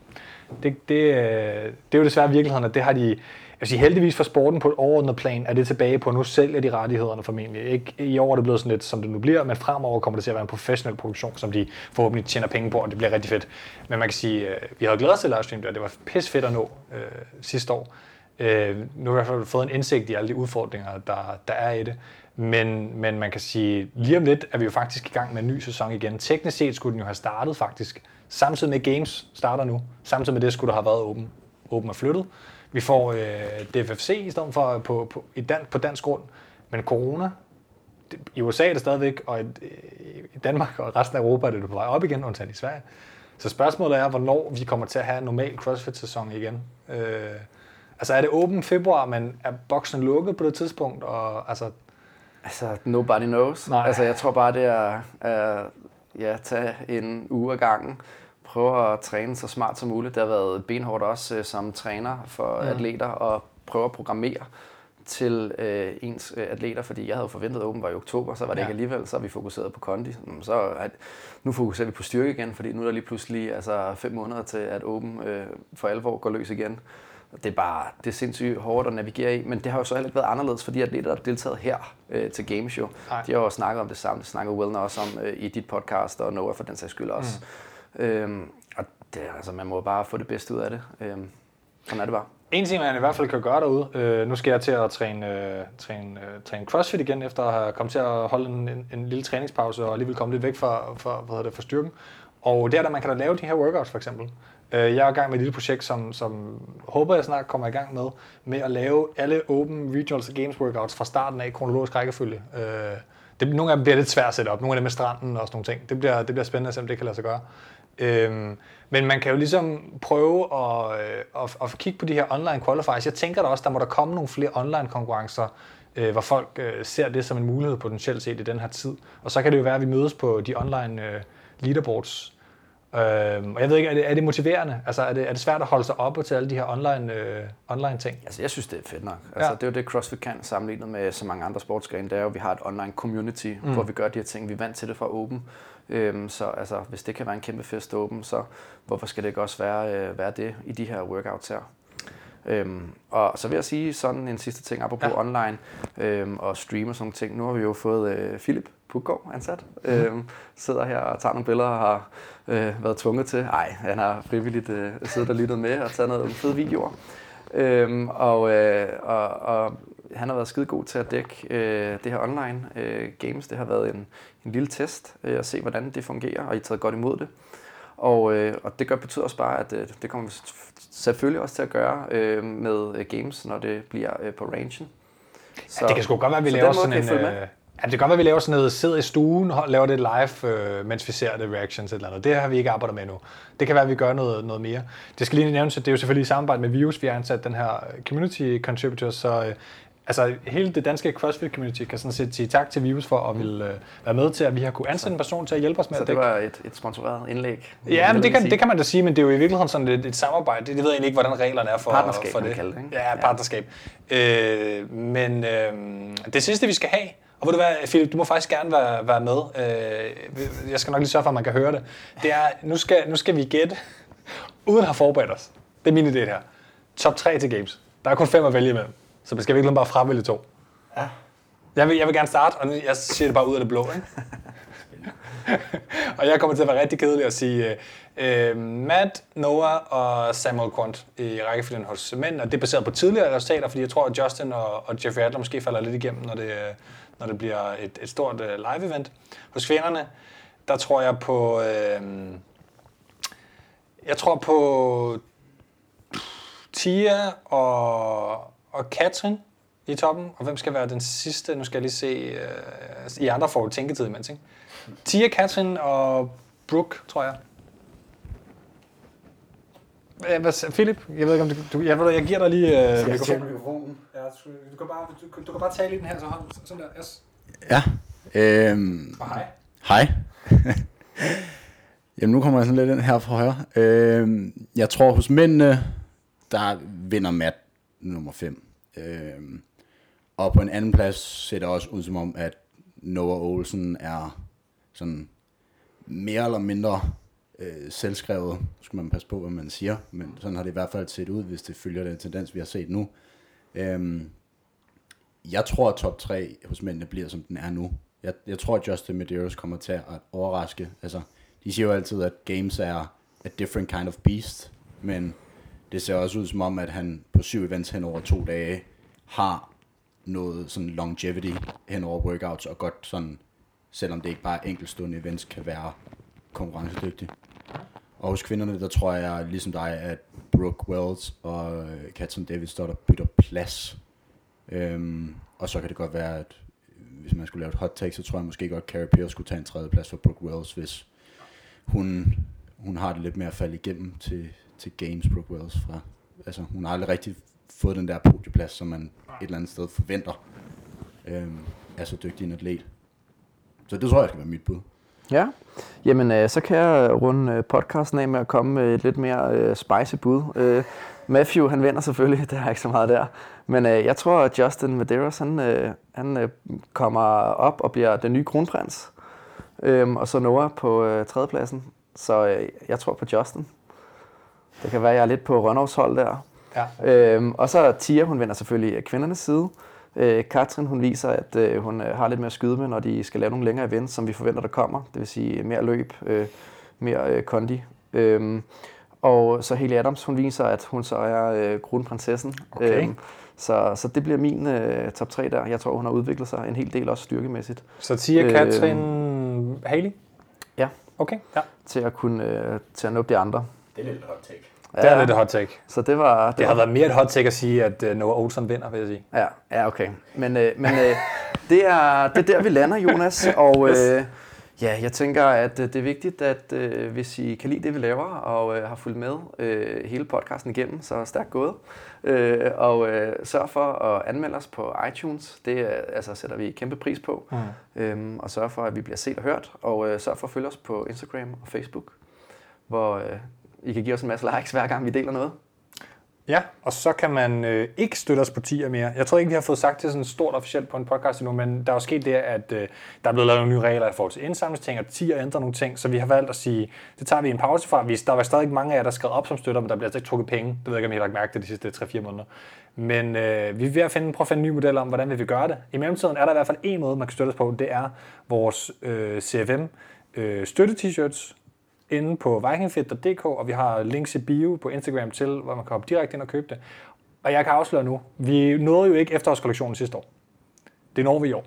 Det, det, øh, det er jo desværre virkeligheden, at det har de, jeg vil sige, heldigvis for sporten på et overordnet plan, er det tilbage på, at nu sælger de rettighederne formentlig. Ikke, I år er det blevet sådan lidt, som det nu bliver, men fremover kommer det til at være en professionel produktion, som de forhåbentlig tjener penge på, og det bliver rigtig fedt. Men man kan sige, øh, vi havde glædet os til livestream det, og det var pis fedt at nå øh, sidste år. Øh, nu har vi i hvert fald fået en indsigt i alle de udfordringer, der, der er i det. Men, men man kan sige, lige om lidt er vi jo faktisk i gang med en ny sæson igen. Teknisk set skulle den jo have startet faktisk. Samtidig med Games starter nu. Samtidig med det skulle der have været åben, åben og flyttet. Vi får øh, DFFC i stedet for på, på, i dan, på dansk grund. Men corona, det, i USA er det stadigvæk, og i, i Danmark og resten af Europa er det på vej op igen, undtagen i Sverige. Så spørgsmålet er, hvornår vi kommer til at have en normal CrossFit-sæson igen. Øh, altså er det åben februar, men er boksen lukket på det tidspunkt? Og, altså, Altså, nobody knows. Nej. Altså, jeg tror bare, det er at ja, tage en uge ad gangen. Prøve at træne så smart som muligt. Det har været benhårdt også øh, som træner for mm. atleter og prøve at programmere til øh, ens øh, atleter, fordi jeg havde forventet, at Open var i oktober, så var det Ja. ikke alligevel, så vi fokuseret på kondi. Så at, nu fokuserer vi på styrke igen, fordi nu er der lige pludselig altså, fem måneder til, at Open øh, for alvor går løs igen. Det er bare det er sindssygt hårdt at navigere i, men det har jo så heller ikke været anderledes, fordi atleter, der har deltaget her øh, til Games jo, Nej. de har jo snakket om det samme. Det snakkede Wilner også om øh, i dit podcast, og Noah for den sags skyld også. Mm. Øhm, og det, altså, man må bare få det bedste ud af det. Øhm, sådan er det bare. En ting, man i hvert fald kan gøre derude, øh, nu skal jeg til at træne, øh, træne, øh, træne CrossFit igen, efter at have kommet til at holde en, en, en lille træningspause og alligevel komme lidt væk fra, fra, hvad hedder det, fra styrken. Og det er der, man kan da lave de her workouts for eksempel. Øh, jeg er i gang med et lille projekt, som, som håber jeg snart kommer i gang med, med at lave alle Open Regionals og Games workouts fra starten af i kronologisk rækkefølge. Øh, det, nogle af dem bliver lidt svært at sætte op, nogle af dem med stranden og sådan nogle ting. Det bliver, det bliver spændende at se, om det kan lade sig gøre. Øhm, men man kan jo ligesom prøve at, øh, at, at kigge på de her online qualifiers. Jeg tænker da også, der må der komme nogle flere online konkurrencer, øh, hvor folk øh, ser det som en mulighed potentielt set i den her tid. Og så kan det jo være, at vi mødes på de online øh, leaderboards. Øhm, og jeg ved ikke, er det, er det motiverende? Altså er det, er det svært at holde sig oppe til alle de her online, øh, online ting? Altså, jeg synes, det er fedt nok. Altså, Ja. Det er jo det, CrossFit kan sammenlignet med så mange andre sportsgrene. Det er jo, at vi har et online community, mm. hvor vi gør de her ting. Vi er vant til det fra Open. Øhm, så altså, hvis det kan være en kæmpe fest Open, så hvorfor skal det ikke også være, øh, være det i de her workouts her? Øhm, og så vil jeg sige sådan en sidste ting, apropos Ja. online øhm, og stream og sådan nogle ting. Nu har vi jo fået øh, Philip Puggaard ansat. Øhm, sidder her og tager nogle billeder og har øh, været tvunget til. Nej, han har frivilligt øh, siddet og lyttet med og taget nogle fede videoer. Øhm, og, øh, og, og han har været skide god til at dække øh, det her online øh, games. Det har været en, en lille test øh, at se, hvordan det fungerer, og I har taget godt imod det. Og, øh, og det gør, betyder også bare, at øh, det kommer vi selvfølgelig også til at gøre øh, med games, når det bliver øh, på rangen. Så, Ja, det kan sgu godt være, at vi så laver sådan en... Øh, ja, det kan godt være, at vi laver sådan noget, sidder i stuen og laver det live, øh, mens vi ser det reactions eller noget. Det har vi ikke arbejdet med nu. Det kan være, at vi gør noget, noget mere. Det skal lige nævnes, at det er jo selvfølgelig i samarbejde med Virus, vi har ansat den her community contributor, så øh, altså hele det danske CrossFit-community kan sådan set sige tak til Vivus for at ville øh, være med til, at vi har kunne ansætte en person til at hjælpe os med Så at det dække. var et, et sponsoreret indlæg. Ja, men det kan, sige. det kan man da sige, men det er jo i virkeligheden sådan et, et samarbejde. Det, det ved jeg ikke, hvordan reglerne er for, Partnerskab, for det. kalde det, ikke? Ja, Ja. partnerskab. Øh, men øh, det sidste, vi skal have, og ved du hvad, Philip, du må faktisk gerne være, være med. Øh, jeg skal nok lige sørge for, at man kan høre det. Det er, nu skal, nu skal vi gætte, uden at have forberedt os. Det er min idé det her. Top 3 til games. Der er kun fem at vælge imellem. Så vi skal virkelig bare fravælge to. Ja. Jeg vil, jeg vil gerne starte, og jeg siger det bare ud af det blå. Ikke? og jeg kommer til at være rigtig kedelig og sige øh, Matt, Noah og Samuel Quant i rækkefølgen hos mænd, og det er baseret på tidligere resultater, fordi jeg tror, at Justin og, og Jeffrey Adler måske falder lidt igennem, når det, øh, når det bliver et, et stort uh, live-event. Hos kvinderne, der tror jeg på... Øh, jeg tror på Tia og, og Katrin i toppen. Og hvem skal være den sidste? Nu skal jeg lige se. Øh, I andre får jo tænketid imens, ikke? Tia, Katrin og Brooke, tror jeg. Ja, hvad, Philip, jeg ved ikke om du... du jeg, ved, jeg giver dig lige øh, mikrofonen. mikrofonen? Ja, du, du, kan bare, du, du kan bare tale i den her, så hold sådan der. Yes. Ja. Øhm, Og hej. hej. Jamen nu kommer jeg sådan lidt ind her fra højre. Øhm, jeg tror hos mændene, der vinder Matt nummer 5. Øh, og på en anden plads ser det også ud som om, at Noah Olsen er sådan mere eller mindre øh, selvskrevet. Skal man passe på, hvad man siger, men sådan har det i hvert fald set ud, hvis det følger den tendens, vi har set nu. Øhm, jeg tror, at top 3 hos mændene bliver, som den er nu. Jeg, jeg tror, at Justin Medeiros kommer til at overraske. Altså, de siger jo altid, at games er a different kind of beast, men det ser også ud som om, at han på syv events hen over to dage har noget sådan longevity hen over workouts, og godt sådan, selvom det ikke bare er enkeltstående events, kan være konkurrencedygtig. Og hos kvinderne, der tror jeg, ligesom dig, at Brooke Wells og øh, Davis står der bytter plads. Øhm, og så kan det godt være, at øh, hvis man skulle lave et hot take, så tror jeg måske godt, at Carrie Pierce skulle tage en tredje plads for Brooke Wells, hvis hun, hun har det lidt mere at falde igennem til, til games, Brooke Wells. Fra, altså, hun har aldrig rigtig fået den der podieplads, som man et eller andet sted forventer øhm, er så dygtig en atlet. Så det tror jeg skal være mit bud. Ja, jamen øh, så kan jeg runde øh, podcasten af med at komme med et lidt mere øh, spicy bud. Øh, Matthew, han vinder selvfølgelig, det er ikke så meget der. Men øh, jeg tror, at Justin Medeiros, han, øh, han øh, kommer op og bliver den nye kronprins. Øh, og så Noah på øh, tredjepladsen. Så øh, jeg tror på Justin. Det kan være, at jeg er lidt på Rønnovs hold der. Ja. Øhm, og så Tia, hun vinder selvfølgelig af kvindernes side. Øh, Katrin, hun viser, at øh, hun øh, har lidt mere at skyde med, når de skal lave nogle længere events, som vi forventer, der kommer. Det vil sige mere løb, øh, mere øh, kondi. Øhm, og så Haley Adams, hun viser, at hun så er øh, kronprinsessen. Okay. Øhm, så, så det bliver min øh, top 3 der. Jeg tror, hun har udviklet sig en hel del også styrkemæssigt Så Tia, Øh, Katrin, Haley? Ja. Okay, ja. til at kunne øh, til at nå de andre. Det er lidt hot take. Det er lidt et hot take. Så det var... Det, Det har var, været mere et hot take at sige, at uh, Noah Olsen vinder, vil jeg sige. Ja, ja okay. Men, øh, men øh, det, er, det er der, vi lander, Jonas. Og øh, ja, jeg tænker, at øh, det er vigtigt, at øh, hvis I kan lide det, vi laver, og øh, har fulgt med øh, hele podcasten igennem, så stærkt gået. Øh, og øh, sørg for at anmelde os på iTunes. Det øh, altså, sætter vi kæmpe pris på. Mm. Øhm, og sørg for, at vi bliver set og hørt. Og øh, sørg for at følge os på Instagram og Facebook, hvor øh, i kan give os en masse likes, hver gang vi deler noget. Ja, og så kan man øh, ikke støtte os på tier mere. Jeg tror ikke, vi har fået sagt det sådan stort officielt på en podcast endnu, men der er jo sket det, at øh, der er blevet lavet nogle nye regler i forhold til indsamlingsting, og tier ændrer nogle ting, så vi har valgt at sige, det tager vi en pause fra. Vi, der var stadig mange af jer, der skrev op som støtter, men der bliver altså ikke trukket penge. Det ved jeg ikke, om I har lagt mærke til de sidste 3-4 måneder. Men øh, vi er ved at finde, prøve at finde en ny model om, hvordan vi vil gøre det. I mellemtiden er der i hvert fald en måde, man kan støtte os på. Det er vores øh, CFM øh, støtte-t-shirts, inde på vikingfit.dk, og vi har links i bio på Instagram til, hvor man kan hoppe direkte ind og købe det. Og jeg kan afsløre nu, vi nåede jo ikke efterårskollektionen sidste år. Det når vi i år.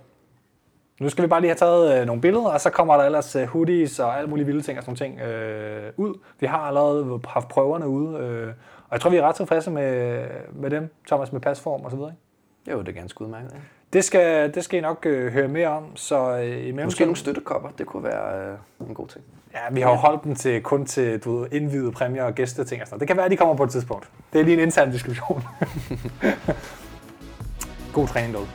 Nu skal vi bare lige have taget øh, nogle billeder, og så kommer der ellers øh, hoodies og alle mulige vilde ting og sådan ting øh, ud. Vi har allerede haft prøverne ude, øh, og jeg tror, vi er ret tilfredse med, med dem, Thomas, med pasform og så videre. Ikke? Jo, det er ganske udmærket. Ja. Det skal, det skal I nok øh, høre mere om, så øh, i mellemtiden... Måske nogle støttekopper, det kunne være øh, en god ting. Ja, vi har jo holdt dem til, kun til du ved, indvidede præmier og gæsteting og sådan noget. Det kan være, at de kommer på et tidspunkt. Det er lige en intern diskussion. God træning derude.